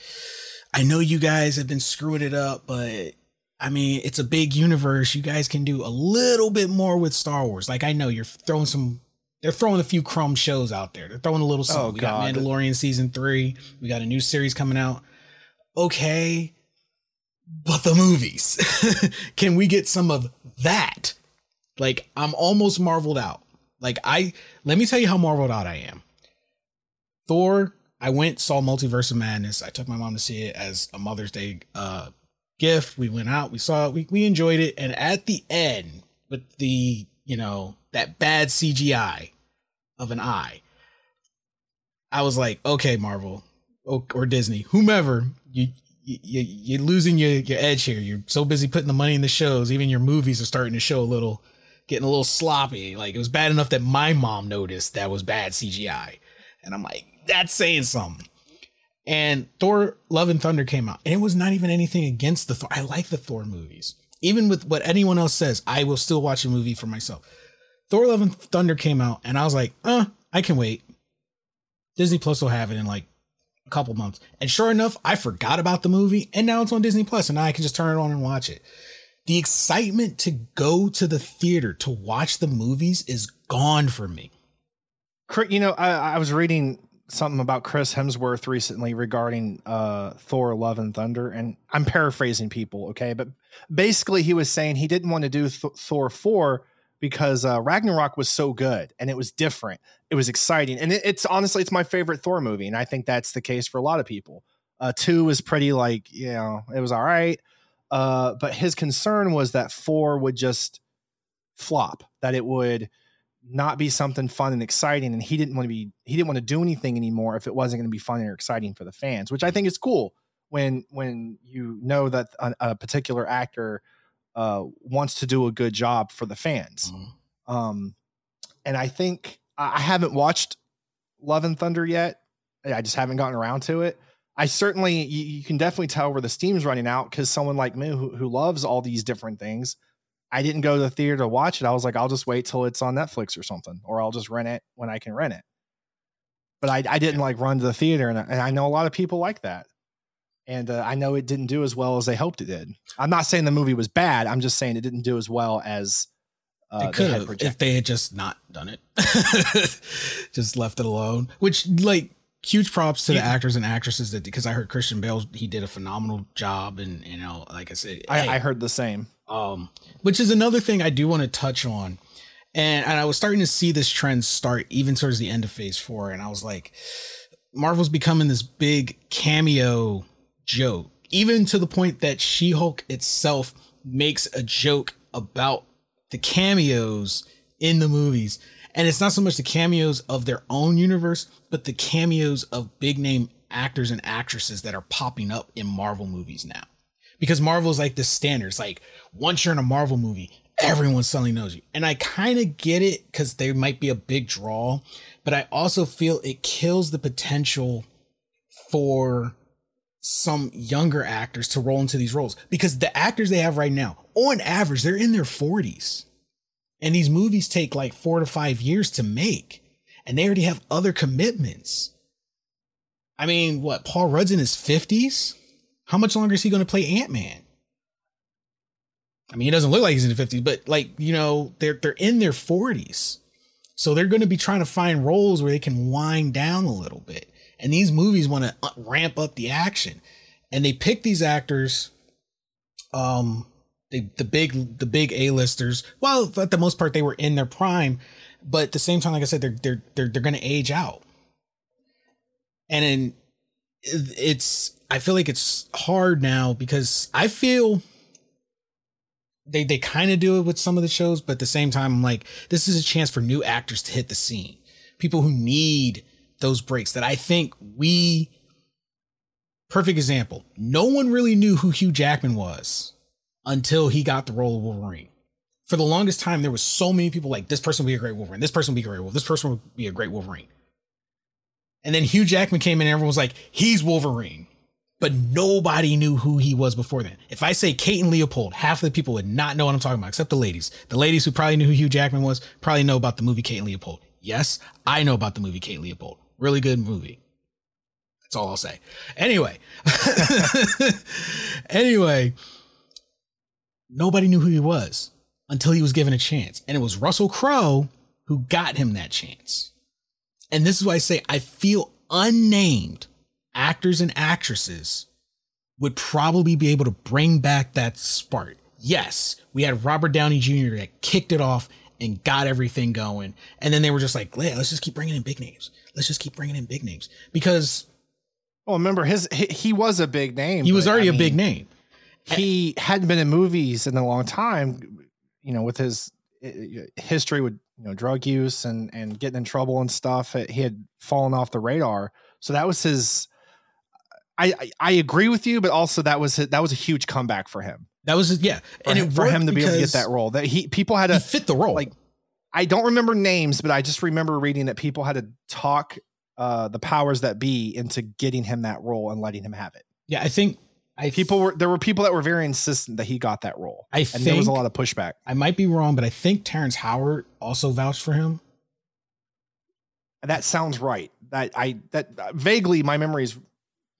I know you guys have been screwing it up, but I mean, it's a big universe. You guys can do a little bit more with Star Wars. Like I know you're throwing some they're throwing a few crumb shows out there. They're throwing a little oh, something. Oh, we got Mandalorian season 3. We got a new series coming out. Okay. But the movies. can we get some of that? Like I'm almost marveled out. Like I let me tell you how marveled out I am. Thor I went saw Multiverse of Madness. I took my mom to see it as a Mother's Day uh, gift. We went out, we saw it, we we enjoyed it, and at the end, with the you know that bad CGI of an eye, I was like, okay, Marvel or, or Disney, whomever you. You, you're losing your, your edge here. You're so busy putting the money in the shows. Even your movies are starting to show a little, getting a little sloppy. Like it was bad enough that my mom noticed that was bad CGI. And I'm like, that's saying something. And Thor Love and Thunder came out, and it was not even anything against the Thor. I like the Thor movies. Even with what anyone else says, I will still watch a movie for myself. Thor Love and Thunder came out, and I was like, uh, I can wait. Disney Plus will have it in like a couple months. And sure enough, I forgot about the movie, and now it's on Disney Plus, and now I can just turn it on and watch it. The excitement to go to the theater to watch the movies is gone for me. You know, I, I was reading something about Chris Hemsworth recently regarding uh, Thor: Love and Thunder, and I'm paraphrasing people, okay, but basically he was saying he didn't want to do Th- Thor four because uh, Ragnarok was so good and it was different, it was exciting, and it, it's honestly it's my favorite Thor movie, and I think that's the case for a lot of people. Uh, two was pretty like you know it was all right, uh, but his concern was that four would just flop, that it would not be something fun and exciting and he didn't want to be he didn't want to do anything anymore if it wasn't going to be fun or exciting for the fans which i think is cool when when you know that a, a particular actor uh, wants to do a good job for the fans. Mm-hmm. um, and i think i haven't watched love and thunder yet. I just haven't gotten around to it. I certainly you, you can definitely tell where the steam's running out because someone like me who, who loves all these different things I didn't go to the theater to watch it. I was like, I'll just wait till it's on Netflix or something, or I'll just rent it when I can rent it. But I, I didn't like run to the theater, and I, and I know a lot of people like that. And uh, I know it didn't do as well as they hoped it did. I'm not saying the movie was bad. I'm just saying it didn't do as well as uh, they could have if they had just not done it, just left it alone. Which, like, huge props to the actors and actresses that because I heard Christian Bale he did a phenomenal job, and you know, like I said, I, hey, I heard the same. Um, which is another thing I do want to touch on. And, and I was starting to see this trend start even towards the end of phase four. And I was like, Marvel's becoming this big cameo joke, even to the point that She Hulk itself makes a joke about the cameos in the movies. And it's not so much the cameos of their own universe, but the cameos of big name actors and actresses that are popping up in Marvel movies now because Marvel's like the standard. It's like once you're in a Marvel movie, everyone suddenly knows you. And I kind of get it because there might be a big draw, but I also feel it kills the potential for some younger actors to roll into these roles because the actors they have right now, on average, they're in their 40s. And these movies take like four to five years to make, and they already have other commitments. I mean, what, Paul Rudd's in his 50s? How much longer is he going to play Ant Man? I mean, he doesn't look like he's in the 50s, but like, you know, they're they're in their 40s. So they're going to be trying to find roles where they can wind down a little bit. And these movies want to ramp up the action. And they pick these actors um the the big the big A-listers. Well, for the most part they were in their prime, but at the same time like I said they're they're they're they're going to age out. And in it's I feel like it's hard now because I feel they they kind of do it with some of the shows, but at the same time, I'm like, this is a chance for new actors to hit the scene. People who need those breaks that I think we perfect example. No one really knew who Hugh Jackman was until he got the role of Wolverine. For the longest time, there was so many people like this person will be a great Wolverine, this person will be a great Wolverine, this person will be a great Wolverine. And then Hugh Jackman came in and everyone was like, he's Wolverine but nobody knew who he was before then. If I say Kate and Leopold, half of the people would not know what I'm talking about, except the ladies. The ladies who probably knew who Hugh Jackman was probably know about the movie Kate and Leopold. Yes, I know about the movie Kate and Leopold. Really good movie. That's all I'll say. Anyway, anyway, nobody knew who he was until he was given a chance. And it was Russell Crowe who got him that chance. And this is why I say I feel unnamed actors and actresses would probably be able to bring back that spark. Yes, we had Robert Downey Jr. that kicked it off and got everything going. And then they were just like, let's just keep bringing in big names. Let's just keep bringing in big names because. Well, remember his he, he was a big name. He was already I a mean, big name. He hadn't been in movies in a long time, you know, with his eh, eh, history with you know drug use and and getting in trouble and stuff. He had fallen off the radar. So that was his I, I agree with you, but also that was that was a huge comeback for him. That was yeah, for and him, for him to be able to get that role. That he people had to fit the role. Like I don't remember names, but I just remember reading that people had to talk uh, the powers that be into getting him that role and letting him have it. Yeah, I think I people were there were people that were very insistent that he got that role. I and think there was a lot of pushback. I might be wrong, but I think Terrence Howard also vouched for him. That sounds right. That I that uh, vaguely my memory is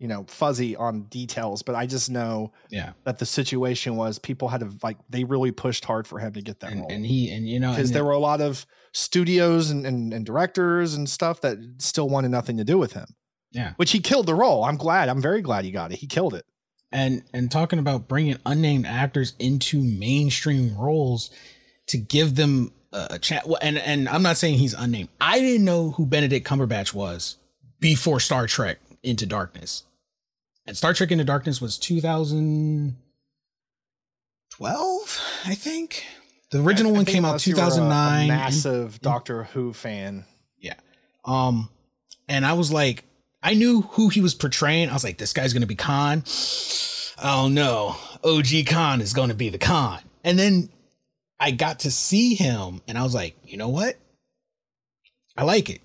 you know fuzzy on details but i just know yeah. that the situation was people had to like they really pushed hard for him to get that and, role. and he and you know because there were a lot of studios and, and, and directors and stuff that still wanted nothing to do with him. Yeah. Which he killed the role. I'm glad. I'm very glad he got it. He killed it. And and talking about bringing unnamed actors into mainstream roles to give them a chat and and i'm not saying he's unnamed. I didn't know who benedict cumberbatch was before star trek into darkness and Star Trek Into Darkness was 2012, I think. The original I, one came out 2009. massive and, Doctor Who fan. Yeah. Um, and I was like, I knew who he was portraying. I was like, this guy's gonna be Khan. Oh no, OG Khan is gonna be the Khan. And then I got to see him, and I was like, you know what? I like it.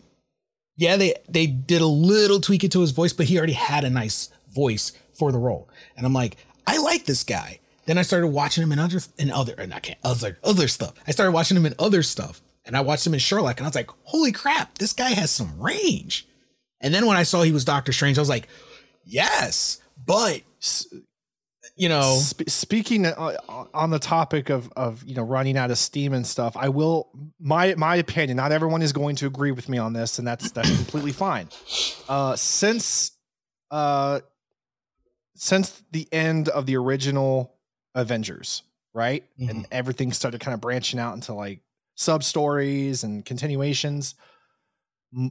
Yeah, they they did a little tweak it to his voice, but he already had a nice voice for the role. And I'm like, I like this guy. Then I started watching him in other in other and I can't other other stuff. I started watching him in other stuff. And I watched him in Sherlock and I was like, holy crap, this guy has some range. And then when I saw he was Doctor Strange, I was like, yes, but you know, Sp- speaking uh, on the topic of of you know running out of steam and stuff, I will my my opinion. Not everyone is going to agree with me on this, and that's that's completely fine. Uh, since uh, since the end of the original Avengers, right? Mm-hmm. And everything started kind of branching out into like sub stories and continuations.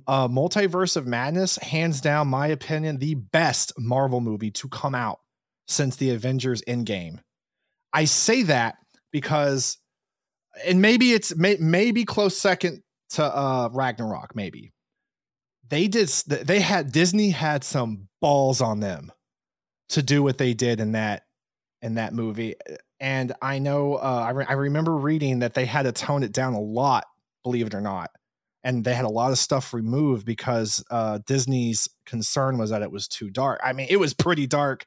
Uh, Multiverse of Madness, hands down, my opinion, the best Marvel movie to come out since the Avengers Endgame. I say that because, and maybe it's may, maybe close second to uh, Ragnarok, maybe. They did, they had, Disney had some balls on them to do what they did in that in that movie. and I know uh, I, re- I remember reading that they had to tone it down a lot, believe it or not, and they had a lot of stuff removed because uh, Disney's concern was that it was too dark. I mean, it was pretty dark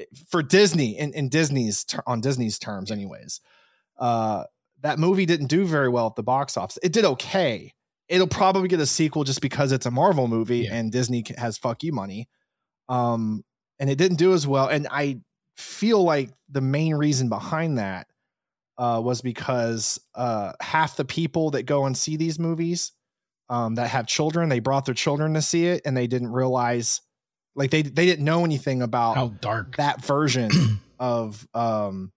eh, for Disney in, in Disney's ter- on Disney's terms, anyways. Uh, that movie didn't do very well at the box office. It did okay. It'll probably get a sequel just because it's a Marvel movie Yeah. and Disney has fuck you money. Um, and it didn't do as well. And I feel like the main reason behind that uh, was because uh, half the people that go and see these movies um, that have children, they brought their children to see it, and they didn't realize, like they they didn't know anything about How dark. that version of um,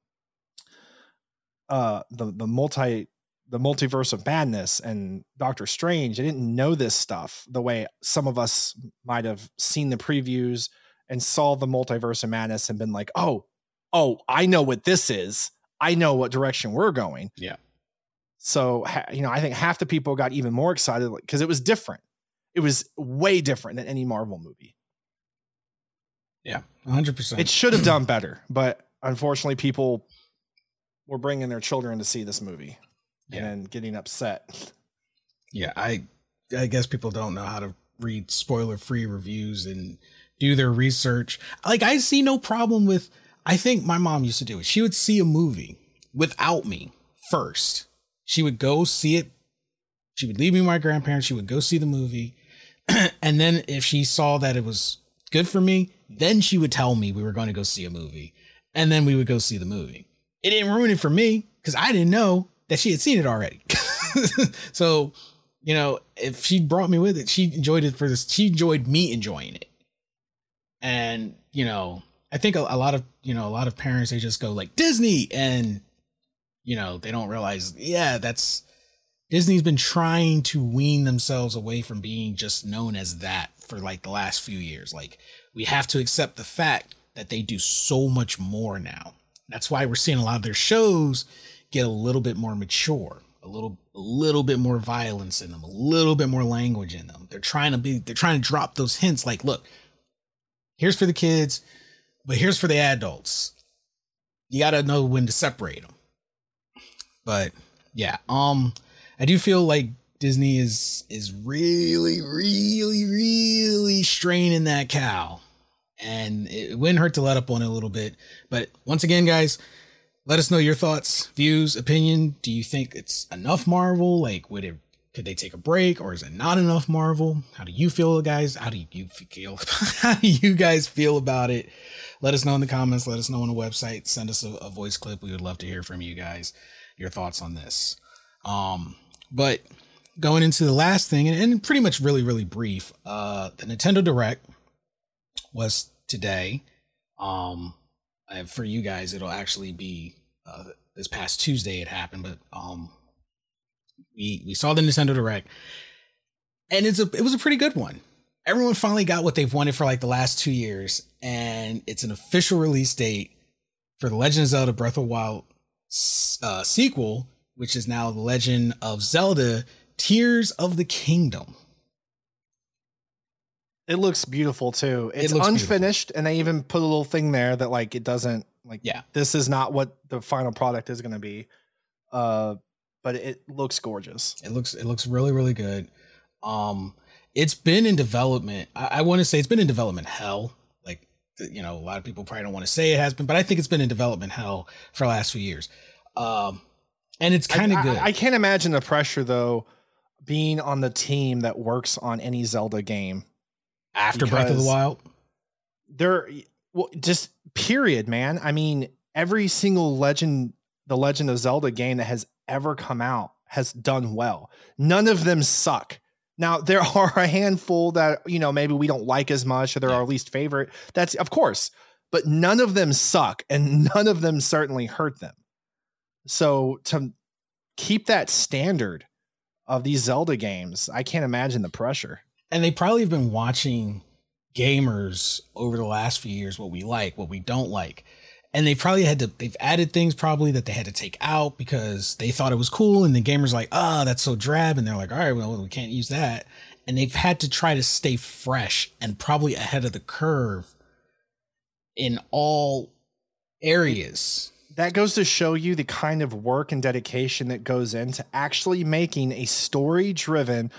uh, the the multi the multiverse of madness and Doctor Strange. They didn't know this stuff the way some of us might have seen the previews and saw the multiverse of madness and been like, oh, oh, I know what this is. I know what direction we're going. Yeah. So, you know, I think half the people got even more excited because it was different. It was way different than any Marvel movie. Yeah, 100%. It should have done better, but unfortunately, people were bringing their children to see this movie Yeah. and getting upset. yeah, I I guess people don't know how to read spoiler free reviews and do their research. Like I see no problem with I think my mom used to do it. She would see a movie without me first. She would go see it. She would leave me my grandparents. She would go see the movie. and then if she saw that it was good for me, then she would tell me we were going to go see a movie. And then we would go see the movie. It didn't ruin it for me because I didn't know that she had seen it already. so, you know, if she brought me with it, she enjoyed it for this. She enjoyed me enjoying it. And, you know, I think a, a lot of, you know, a lot of parents, they just go like Disney and, you know, they don't realize, yeah, that's Disney's been trying to wean themselves away from being just known as that for like the last few years. Like, we have to accept the fact that they do so much more now. That's why we're seeing a lot of their shows get a little bit more mature, a little a little bit more violence in them, a little bit more language in them. They're trying to be they're trying to drop those hints like, look, here's for the kids, but here's for the adults. You got to know when to separate them. But yeah, um I do feel like Disney is is really really really straining that cow. And it wouldn't hurt to let up on it a little bit. But once again, guys, let us know your thoughts, views, opinion. Do you think it's enough Marvel? Like, would it could they take a break, or is it not enough Marvel? How do you feel, guys? How do you feel? How do you guys feel about it? Let us know in the comments. Let us know on the website. Send us a, a voice clip. We would love to hear from you guys, your thoughts on this. Um, but going into the last thing, and, and pretty much really, really brief. Uh, the Nintendo Direct was today. Um, for you guys, it'll actually be uh, this past Tuesday. It happened, but um, we we saw the Nintendo Direct, and it's a it was a pretty good one. Everyone finally got what they've wanted for like the last two years, and it's an official release date for the Legend of Zelda Breath of the Wild uh, sequel, which is now the Legend of Zelda Tears of the Kingdom. It looks beautiful too. It's looks unfinished, and they even put a little thing there that like it doesn't like. Yeah. this is not what the final product is going to be. Uh, but it looks gorgeous. It looks it looks really really good. Um, it's been in development. I, I want to say it's been in development hell. Like you know, a lot of people probably don't want to say it has been, but I think it's been in development hell for the last few years. Um, and it's kind of good. I, I can't imagine the pressure though, being on the team that works on any Zelda game. After Breath of the Wild, There, well, just period, man. I mean, every single Legend, the Legend of Zelda game that has ever come out has done well. None of them suck. Now there are a handful that you know maybe we don't like as much, or they're Yeah. our least favorite. That's of course, but none of them suck, and none of them certainly hurt them. So to keep that standard of these Zelda games, I can't imagine the pressure. and they probably have been watching gamers over the last few years what we like, what we don't like. And they probably had to they've added things probably that they had to take out because they thought it was cool and the gamers like, "Ah, that's so drab." And they're like, "All right, well, we can't use that." And they've had to try to stay fresh and probably ahead of the curve in all areas. that goes to show you the kind of work and dedication that goes into actually making a story driven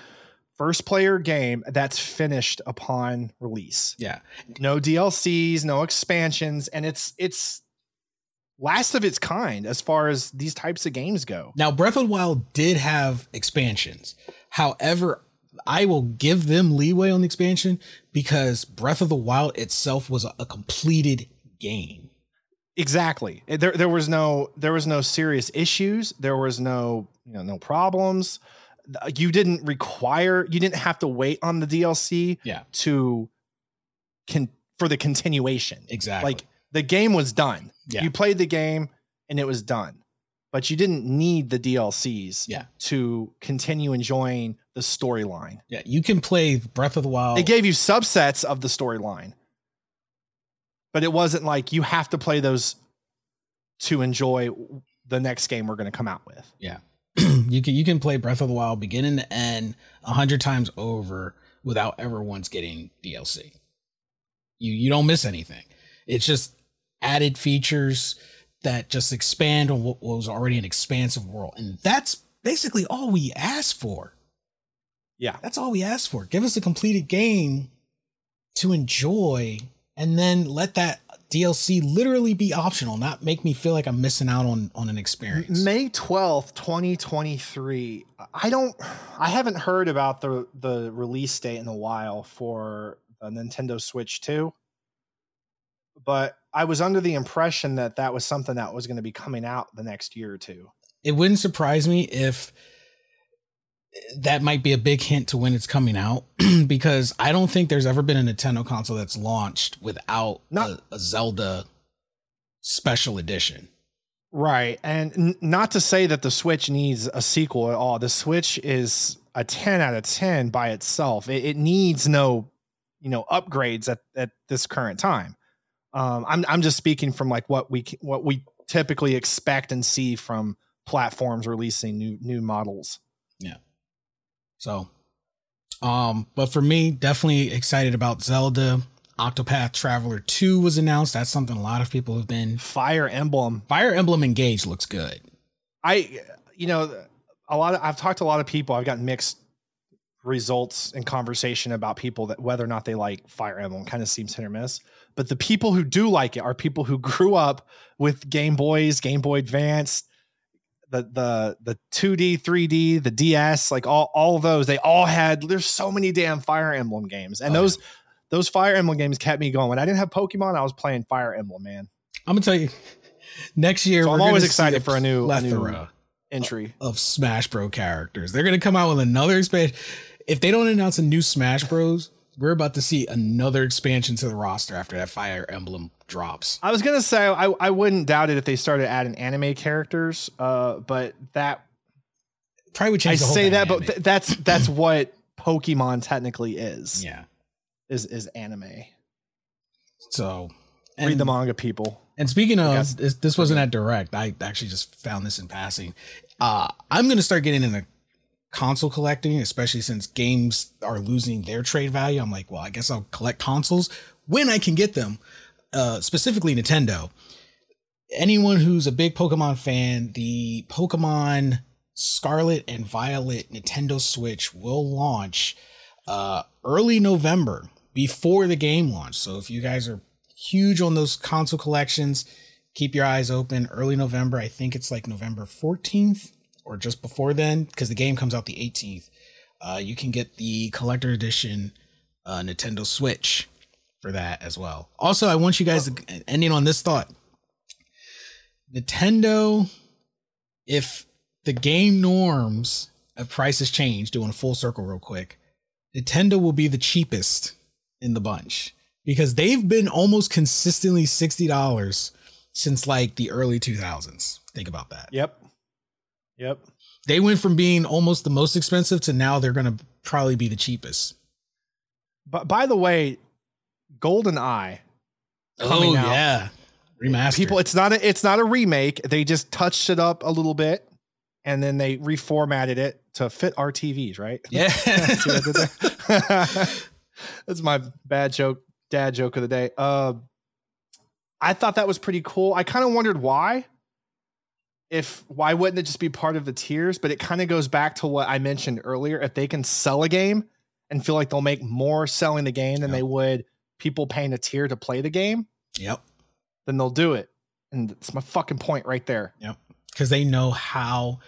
first player game that's finished upon release. Yeah. No DLCs, no expansions, and it's it's last of its kind as far as these types of games go. Now, Breath of the Wild did have expansions. However, I will give them leeway on the expansion because Breath of the Wild itself was a, completed game. Exactly. There there was no there was no serious issues. There was no you know no problems. You didn't require you didn't have to wait on the DLC Yeah. to can for the continuation. Exactly. Like the game was done. Yeah. You played the game and it was done. But you didn't need the DLCs Yeah. to continue enjoying the storyline. Yeah, you can play Breath of the Wild. It gave you subsets of the storyline. But it wasn't like you have to play those to enjoy the next game we're going to come out with. Yeah. you can you can play Breath of the Wild beginning to end a hundred times over without ever once getting DLC. You you don't miss anything. It's just added features that just expand on what was already an expansive world. And that's basically all we asked for. Yeah. That's all we asked for. Give us a completed game to enjoy and then let that DLC literally be optional, not make me feel like I'm missing out on on an experience. May 12th, 2023. I don't I haven't heard about the the release date in a while for the Nintendo Switch 2. But I was under the impression that that was something that was going to be coming out the next year or two. it wouldn't surprise me if that might be a big hint to when it's coming out because I don't think there's ever been a Nintendo console that's launched without Not- a, a Zelda special edition. Right. And n- not to say that the Switch needs a sequel at all. The Switch is a 10 out of 10 by itself. It, it needs no, you know, upgrades at, at this current time. Um, I'm I'm just speaking from like what we what we typically expect and see from platforms releasing new new models. So, um, but for me, definitely excited about Zelda. Octopath Traveler 2 was announced. That's something a lot of people have been. Fire Emblem. Fire Emblem Engage looks good. I you know a lot of I've talked to a lot of people. I've gotten mixed results in conversation about people that whether or not they like Fire Emblem kind of seems hit or miss. But the people who do like it are people who grew up with Game Boys, Game Boy Advance, the the the 2D, 3D, the DS, like all all of those. They all had there's so many damn Fire Emblem games. And Oh, those those Fire Emblem games kept me going. When I didn't have Pokemon, I was playing Fire Emblem, man. I'm gonna tell you, next year So I'm always excited for a new- a new- plethora Entry. of Smash Bro characters. They're gonna come out with another expansion. If they don't announce a new Smash Bros, we're about to see another expansion to the roster after that Fire Emblem drops. I was gonna say I, I wouldn't doubt it if they started adding anime characters, uh, but that Probably would I change. the whole say that, but th- that's that's what Pokemon technically is. yeah. is is anime. So Read the manga, people. And speaking of this, this wasn't at direct. I actually just found this in passing. Uh, I'm gonna start getting into console collecting, especially since games are losing their trade value. I'm like, well, I guess I'll collect consoles when I can get them. Uh, specifically Nintendo. Anyone who's a big Pokemon fan, the Pokemon Scarlet and Violet Nintendo Switch will launch uh, early November before the game launch. So if you guys are huge on those console collections, keep your eyes open. Early November, I think it's like November 14th or just before then, because the game comes out the 18th. Uh, you can get the collector edition uh, Nintendo Switch for that as well. Also, I want you guys to ending on this thought. Nintendo, if the game norms of prices change, doing a full circle real quick, Nintendo will be the cheapest in the bunch because they've been almost consistently $60 since like the early 2000s. Think about that. Yep. Yep. They went from being almost the most expensive to now they're going to probably be the cheapest. But by the way, GoldenEye. oh, yeah. Remastered. People, it's not a it's not a remake. They just touched it up a little bit and then they reformatted it to fit our TVs, right? yeah. See what I did there? That's my bad joke, dad joke of the day. Uh, I thought that was pretty cool. I kind of wondered why. If why wouldn't it just be part of the tiers? But it kind of goes back to what I mentioned earlier. If they can sell a game and feel like they'll make more selling the game than Yep. they would people paying a tier to play the game, Yep. then they'll do it. And it's my fucking point right there. Yep. Because they know how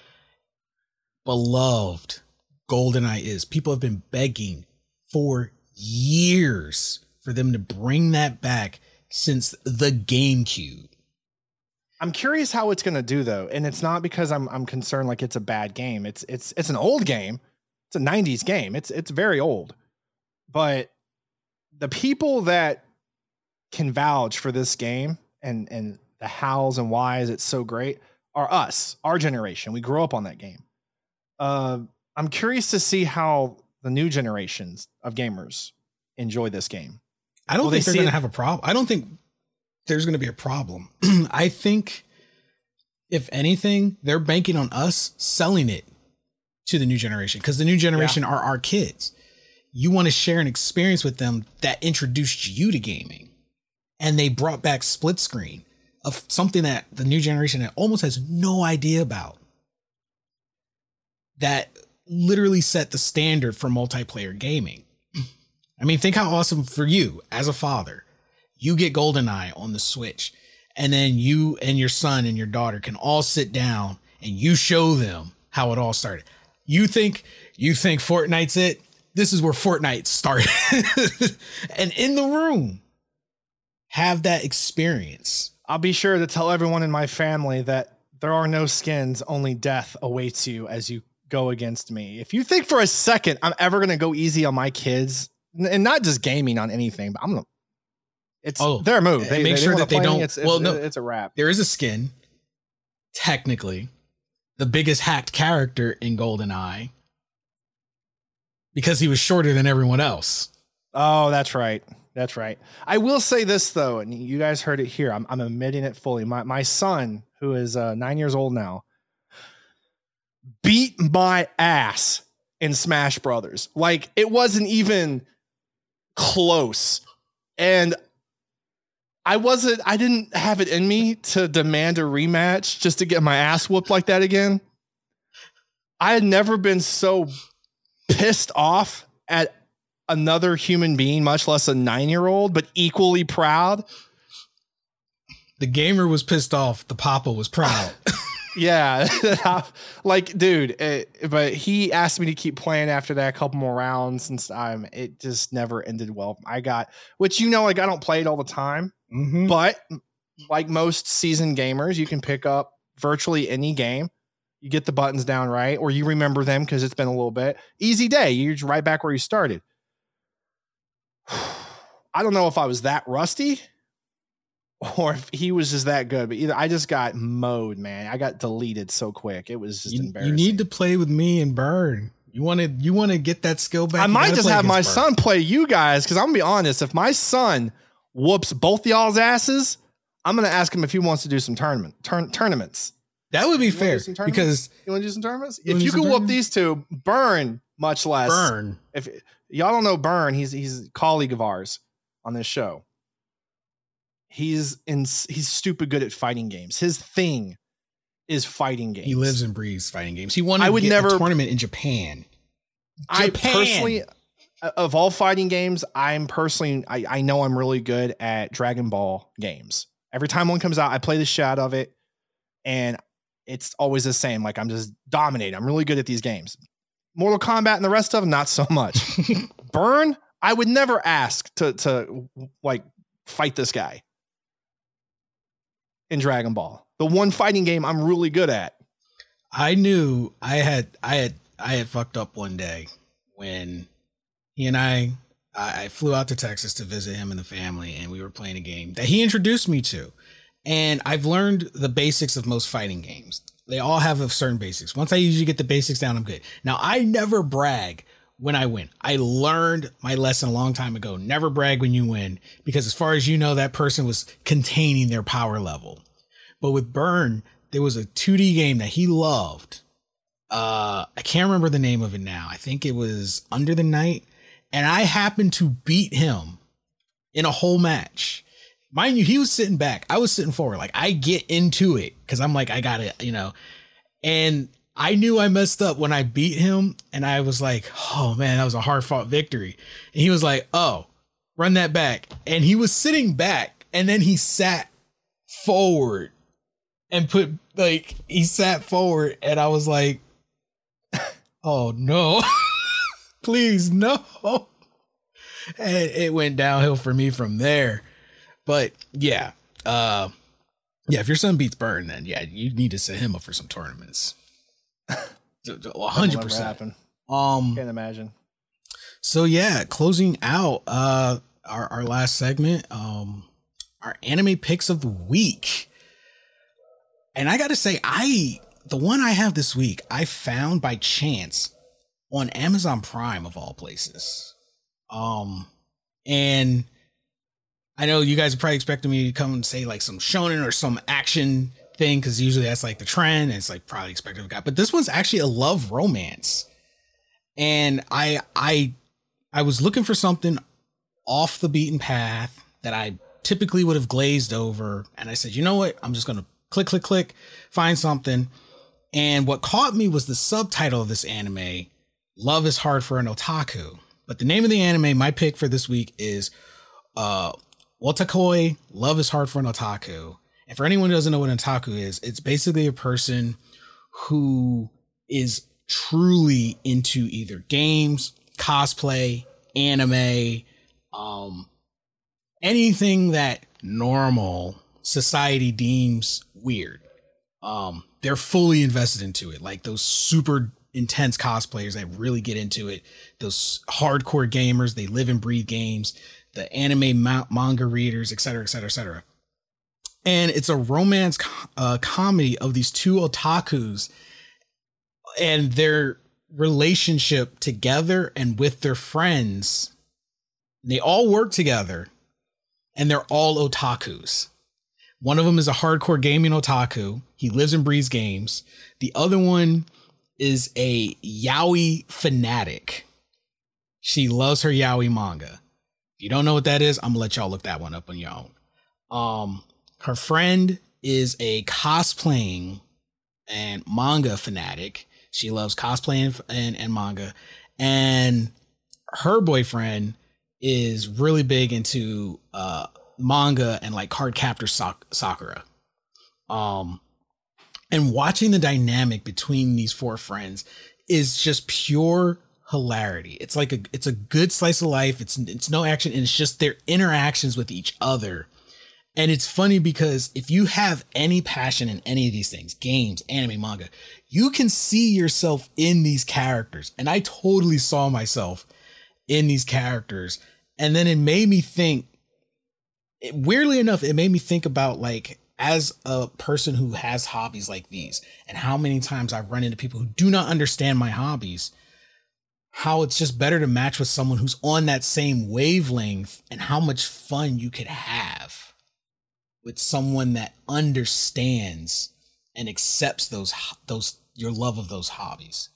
beloved GoldenEye is. People have been begging for years for them to bring that back since the GameCube. I'm curious how it's going to do though, and it's not because I'm I'm concerned like it's a bad game. It's it's it's an old game. It's a 90s game. It's it's very old. But the people that can vouch for this game and and the hows and whys it's so great are us, our generation. We grew up on that game. Uh, I'm curious to see how the new generations of gamers enjoy this game. I don't Will think they're going to have a problem. I don't think there's going to be a problem. I think, if anything, they're banking on us selling it to the new generation because the new generation are our kids. You want to share an experience with them that introduced you to gaming, and they brought back split screen of something that the new generation almost has no idea about. That literally set the standard for multiplayer gaming. I mean, think how awesome for you as a father. You get GoldenEye on the Switch, and then you and your son and your daughter can all sit down and you show them how it all started. You think you think Fortnite's it? This is where Fortnite started. and in the room, have that experience. I'll be sure to tell everyone in my family that there are no skins, only death awaits you as you go against me. If you think for a second I'm ever going to go easy on my kids, and not just gaming on anything, but I'm going to. It's Oh, their move. They make they sure that they don't- It's, it's, well, no. it's a wrap. There is a skin, technically, the biggest hacked character in GoldenEye, because he was shorter than everyone else. Oh, that's right. That's right. I will say this though, and you guys heard it here. I'm, I'm admitting it fully. My my son, who is uh, nine years old now, beat my ass in Smash Brothers. Like it wasn't even close, and I wasn't. I didn't have it in me to demand a rematch just to get my ass whooped like that again. I had never been so pissed off at another human being, much less a nine year old, but equally proud. The gamer was pissed off. The papa was proud. Yeah. like, dude, it, but he asked me to keep playing after that, a couple more rounds, and um, it just never ended well. I got, which you know, like, I don't play it all the time, Mhm. but like most seasoned gamers, you can pick up virtually any game. You get the buttons down right, or you remember them because it's been a little bit. Easy day. You're right back where you started. I don't know if I was that rusty or if he was just that good, but either I just got mowed, man. I got deleted so quick. It was just you, embarrassing. you need to play with me and Burn. You want to you want to get that skill back. I might just have my Bird. son play you guys because I'm gonna be honest. If my son whoops both y'all's asses, I'm gonna ask him if he wants to do some tournament turn, tournaments. That would be You fair do some tournaments? because You want to do some tournaments? You If you can whoop these two, burn much less. Burn. If y'all don't know Burn, he's he's a colleague of ours on this show. He's in he's stupid good at fighting games. His thing is fighting games. he lives and breathes fighting games. He won. I would get never- a tournament in Japan. I personally, Uh, of all fighting games, I'm personally, I, I know I'm really good at Dragon Ball games. Every time one comes out, I play the shit out of it, and it's always the same. Like I'm just dominating. I'm really good at these games. Mortal Kombat and the rest of them, not so much. Burn, I would never ask to to like fight this guy in Dragon Ball. The one fighting game I'm really good at. I knew I had I had I had fucked up one day when he and I I flew out to Texas to visit him and the family, and we were playing a game that he introduced me to. And I've learned the basics of most fighting games. They all have a certain basics. Once I usually get the basics down, I'm good. Now I never brag when I win. I learned my lesson a long time ago. Never brag when you win, because as far as you know, that person was containing their power level. But with Burn, there was a 2D game that he loved. Uh, I can't remember the name of it now. I think it was Under the Night, and I happened to beat him in a whole match. mind you, he was sitting back. I was sitting forward. Like I get into it because I'm like, I got it, you know. And I knew I messed up when I beat him, and I was like, oh man, that was a hard fought victory. And he was like, oh, run that back. And he was sitting back, and then he sat forward and put like he sat forward, and I was like, oh no, please no. And it went downhill for me from there. But yeah, uh, yeah, if your son beats Burn, then yeah, you need to set him up for some tournaments. hundred percent. Um, can't imagine. So yeah, closing out uh our our last segment, um, our anime picks of the week, and I got to say, I the one I have this week, I found by chance on Amazon Prime of all places. Um, and I know you guys are probably expecting me to come and say like some shonen or some action thing because usually that's like the trend. And it's like probably expected of guy, but this one's actually a love romance. And I I I was looking for something off the beaten path that I typically would have glazed over, and I said, you know what? I'm just gonna click click click find something. And what caught me was the subtitle of this anime, Love is Hard for an Otaku. But the name of the anime, my pick for this week is uh Wotakoi, Love is Hard for an Otaku. And for anyone who doesn't know what an otaku is, it's basically a person who is truly into either games, cosplay, anime, um, anything that normal society deems weird. Um, they're fully invested into it. Like those super intense cosplayers that really get into it, those hardcore gamers, they live and breathe games the anime ma- manga readers, et cetera, et cetera, et cetera. And it's a romance uh, comedy of these two otakus and their relationship together and with their friends. They all work together and they're all otakus. One of them is a hardcore gaming otaku. He lives and breathes games. The other one is a yaoi fanatic. She loves her yaoi manga If you don't know what that is, I'm gonna let y'all look that one up on your own. Um, her friend is a cosplaying and manga fanatic. She loves cosplaying and, and manga, and her boyfriend is really big into uh, manga and like Cardcaptor Sakura. Um, and watching the dynamic between these four friends is just pure hilarity. It's like a it's a good slice of life. It's it's no action and it's just their interactions with each other. And it's funny because if you have any passion in any of these things, games, anime, manga, you can see yourself in these characters. And I totally saw myself in these characters. And then it made me think weirdly enough, it made me think about like as a person who has hobbies like these and how many times I've run into people who do not understand my hobbies how it's just better to match with someone who's on that same wavelength and how much fun you could have with someone that understands and accepts those those your love of those hobbies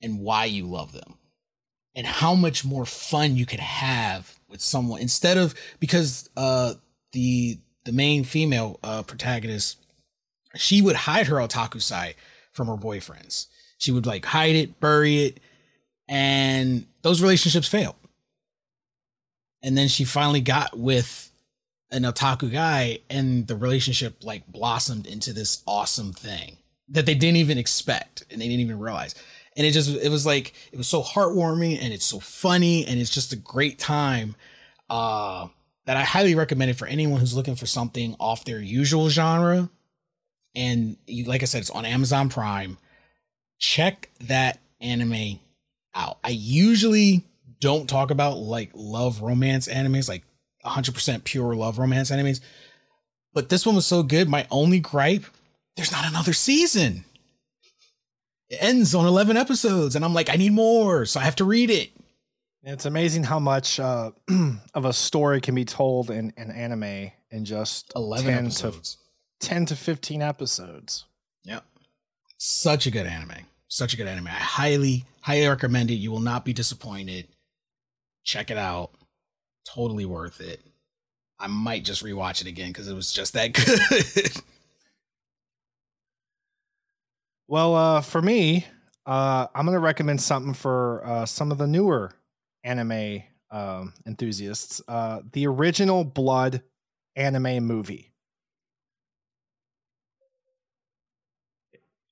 and why you love them. And how much more fun you could have with someone instead of because uh the the main female uh protagonist she would hide her otaku side from her boyfriends she would like hide it bury it and those relationships failed. And then she finally got with an otaku guy, and the relationship like blossomed into this awesome thing that they didn't even expect and they didn't even realize. And it just it was like it was so heartwarming and it's so funny and it's just a great time. Uh that I highly recommend it for anyone who's looking for something off their usual genre. And you, like I said, it's on Amazon Prime. Check that anime out. I usually don't talk about like love romance animes, like 100% pure love romance animes. But this one was so good. My only gripe, there's not another season. It ends on 11 episodes, and I'm like, I need more, so I have to read it. It's amazing how much uh, of a story can be told in an anime in just 11 10 episodes. To, 10 to 15 episodes. Yep. Such a good anime. Such a good anime. I highly, highly recommend it. You will not be disappointed. Check it out. Totally worth it. I might just rewatch it again because it was just that good. Well, uh, for me, uh, I'm going to recommend something for uh, some of the newer anime um, enthusiasts. Uh, the original Blood anime movie.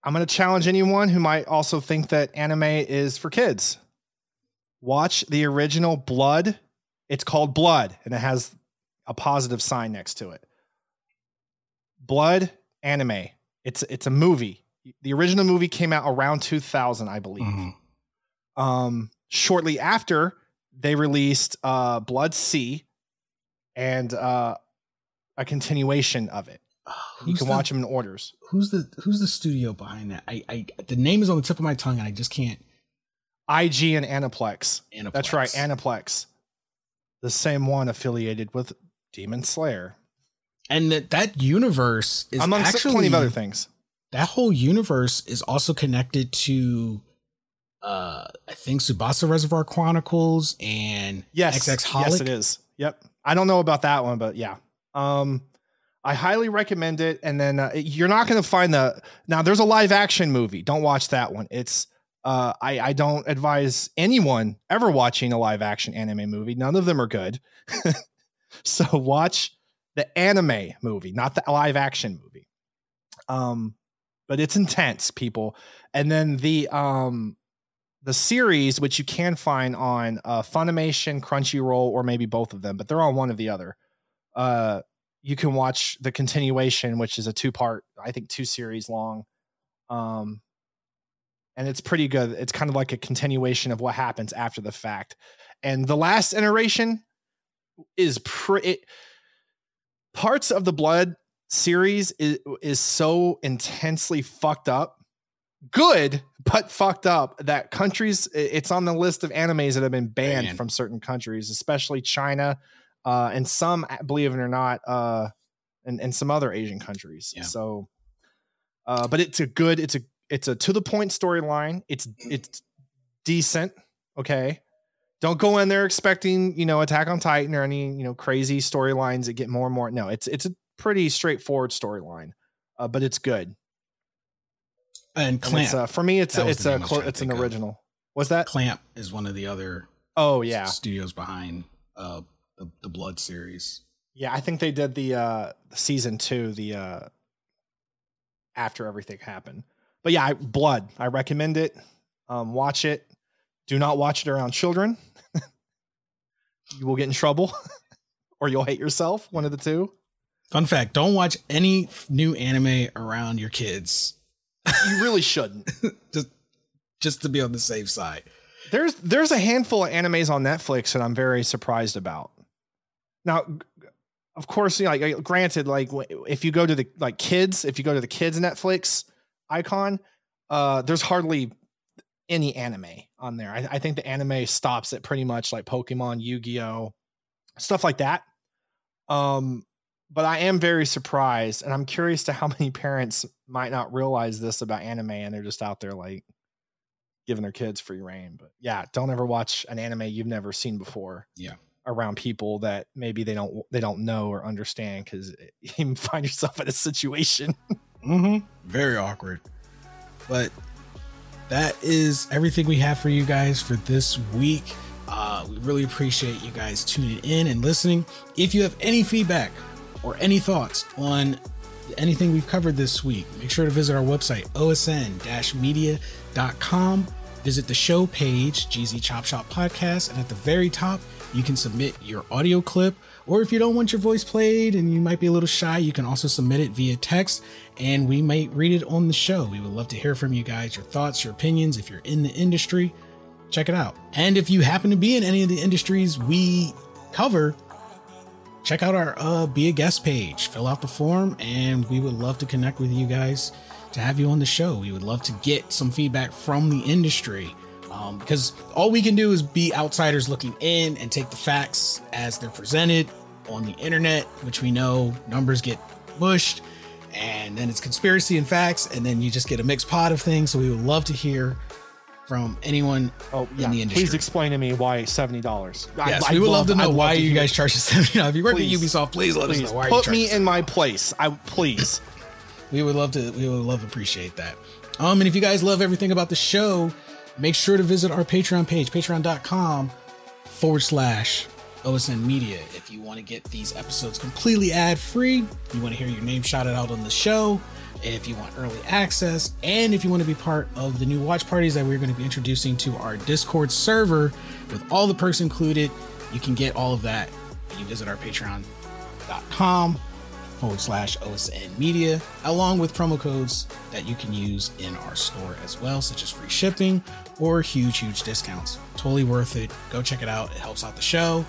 I'm going to challenge anyone who might also think that anime is for kids. Watch the original Blood. It's called Blood, and it has a positive sign next to it. Blood anime. It's it's a movie. The original movie came out around 2000, I believe. Mm-hmm. Um, shortly after, they released uh, Blood C and uh, a continuation of it. you can the- watch them in orders. Who's the Who's the studio behind that? I, I the name is on the tip of my tongue, and I just can't. IG and Aniplex. Aniplex. That's right, Aniplex. The same one affiliated with Demon Slayer. And that that universe is Among actually plenty of other things. That whole universe is also connected to, uh, I think Tsubasa Reservoir Chronicles and Yes. XX Holic. Yes, it is. Yep. I don't know about that one, but yeah. Um, I highly recommend it. And then uh, you're not going to find the now. There's a live action movie. Don't watch that one. It's uh, I I don't advise anyone ever watching a live action anime movie. None of them are good. so watch the anime movie, not the live action movie. Um, but it's intense, people. And then the um the series, which you can find on uh, Funimation, Crunchyroll, or maybe both of them, but they're on one or the other. Uh, you can watch the continuation, which is a two part, I think, two series long. Um, and it's pretty good. It's kind of like a continuation of what happens after the fact. And the last iteration is pretty. Parts of the Blood series is, is so intensely fucked up good but fucked up that countries it's on the list of animes that have been banned Banned. from certain countries especially china uh and some believe it or not uh and, and some other asian countries. Yeah. so uh but it's a good it's a it's a to the point storyline. It's it's decent okay? Don't go in there expecting you know attack on titan or any you know crazy storylines that get more and more. No it's it's a pretty straightforward storyline uh, but it's good and Clamp. uh, for me, it's a, it's a name I was clo- trying to it's an original. Was that? Clamp is one of the other Oh yeah, studios behind uh the, the Blood series. yeah. I think they did the uh season two, the uh after everything happened. But yeah, I, Blood. I recommend it. Um, watch it. Do not watch it around children. you will get in trouble, or you'll hate yourself. One of the two. Fun fact: Don't watch any f- new anime around your kids. You really shouldn't. just just to be on the safe side. there's there's a handful of animes on Netflix that I'm very surprised about. Now, of course, you know, like granted, like if you go to the like kids, if you go to the kids Netflix icon, uh, there's hardly any anime on there. I, I think the anime stops at pretty much like Pokemon, Yu-Gi-Oh, stuff like that. Um, but I am very surprised, and I'm curious to how many parents might not realize this about anime, and they're just out there like giving their kids free reign. But yeah, don't ever watch an anime you've never seen before. Yeah. Around people that maybe they don't they don't know or understand because you find yourself in a situation. Mm-hmm. Very awkward. But that is everything we have for you guys for this week. Uh, we really appreciate you guys tuning in and listening. If you have any feedback or any thoughts on anything we've covered this week, make sure to visit our website, osn-media.com. Visit the show page, GZ Chop Shop Podcast, and at the very top, you can submit your audio clip. Or if you don't want your voice played and you might be a little shy, you can also submit it via text and we might read it on the show. We would love to hear from you guys, your thoughts, your opinions. If you're in the industry, check it out. And if you happen to be in any of the industries we cover, check out our uh, be a guest page. Fill out the form and we would love to connect with you guys to have you on the show. We would love to get some feedback from the industry um, because all we can do is be outsiders looking in and take the facts as they're presented on the internet which we know numbers get mushed and then it's conspiracy and facts and then you just get a mixed pot of things. So we would love to hear from anyone Oh, in yeah. the industry. Please explain to me why seventy dollars. Yes, we would love, to know why you guys charge seventy dollars. If you work Please. at Ubisoft, please let Please us know why put you me in my place. I please. We would love to. We would love appreciate that. Um, and if you guys love everything about the show, make sure to visit our Patreon page, patreon.com forward slash OSN Media. If you want to get these episodes completely ad free, you want to hear your name shouted out on the show, if you want early access, and if you want to be part of the new watch parties that we're going to be introducing to our Discord server with all the perks included, you can get all of that when you visit our patreon.com forward slash OSN media, along with promo codes that you can use in our store as well, such as free shipping or huge, huge discounts. Totally worth it. Go check it out. It helps out the show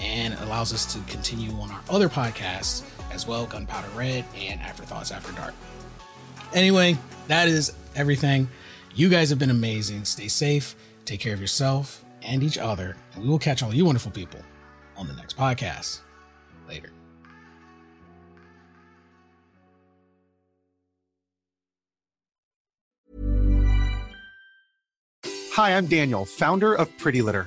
and allows us to continue on our other podcasts as well Gunpowder Red and Afterthoughts After Dark. Anyway, that is everything. You guys have been amazing. Stay safe, take care of yourself and each other, and we will catch all you wonderful people on the next podcast. Later. Hi, I'm Daniel, founder of Pretty Litter.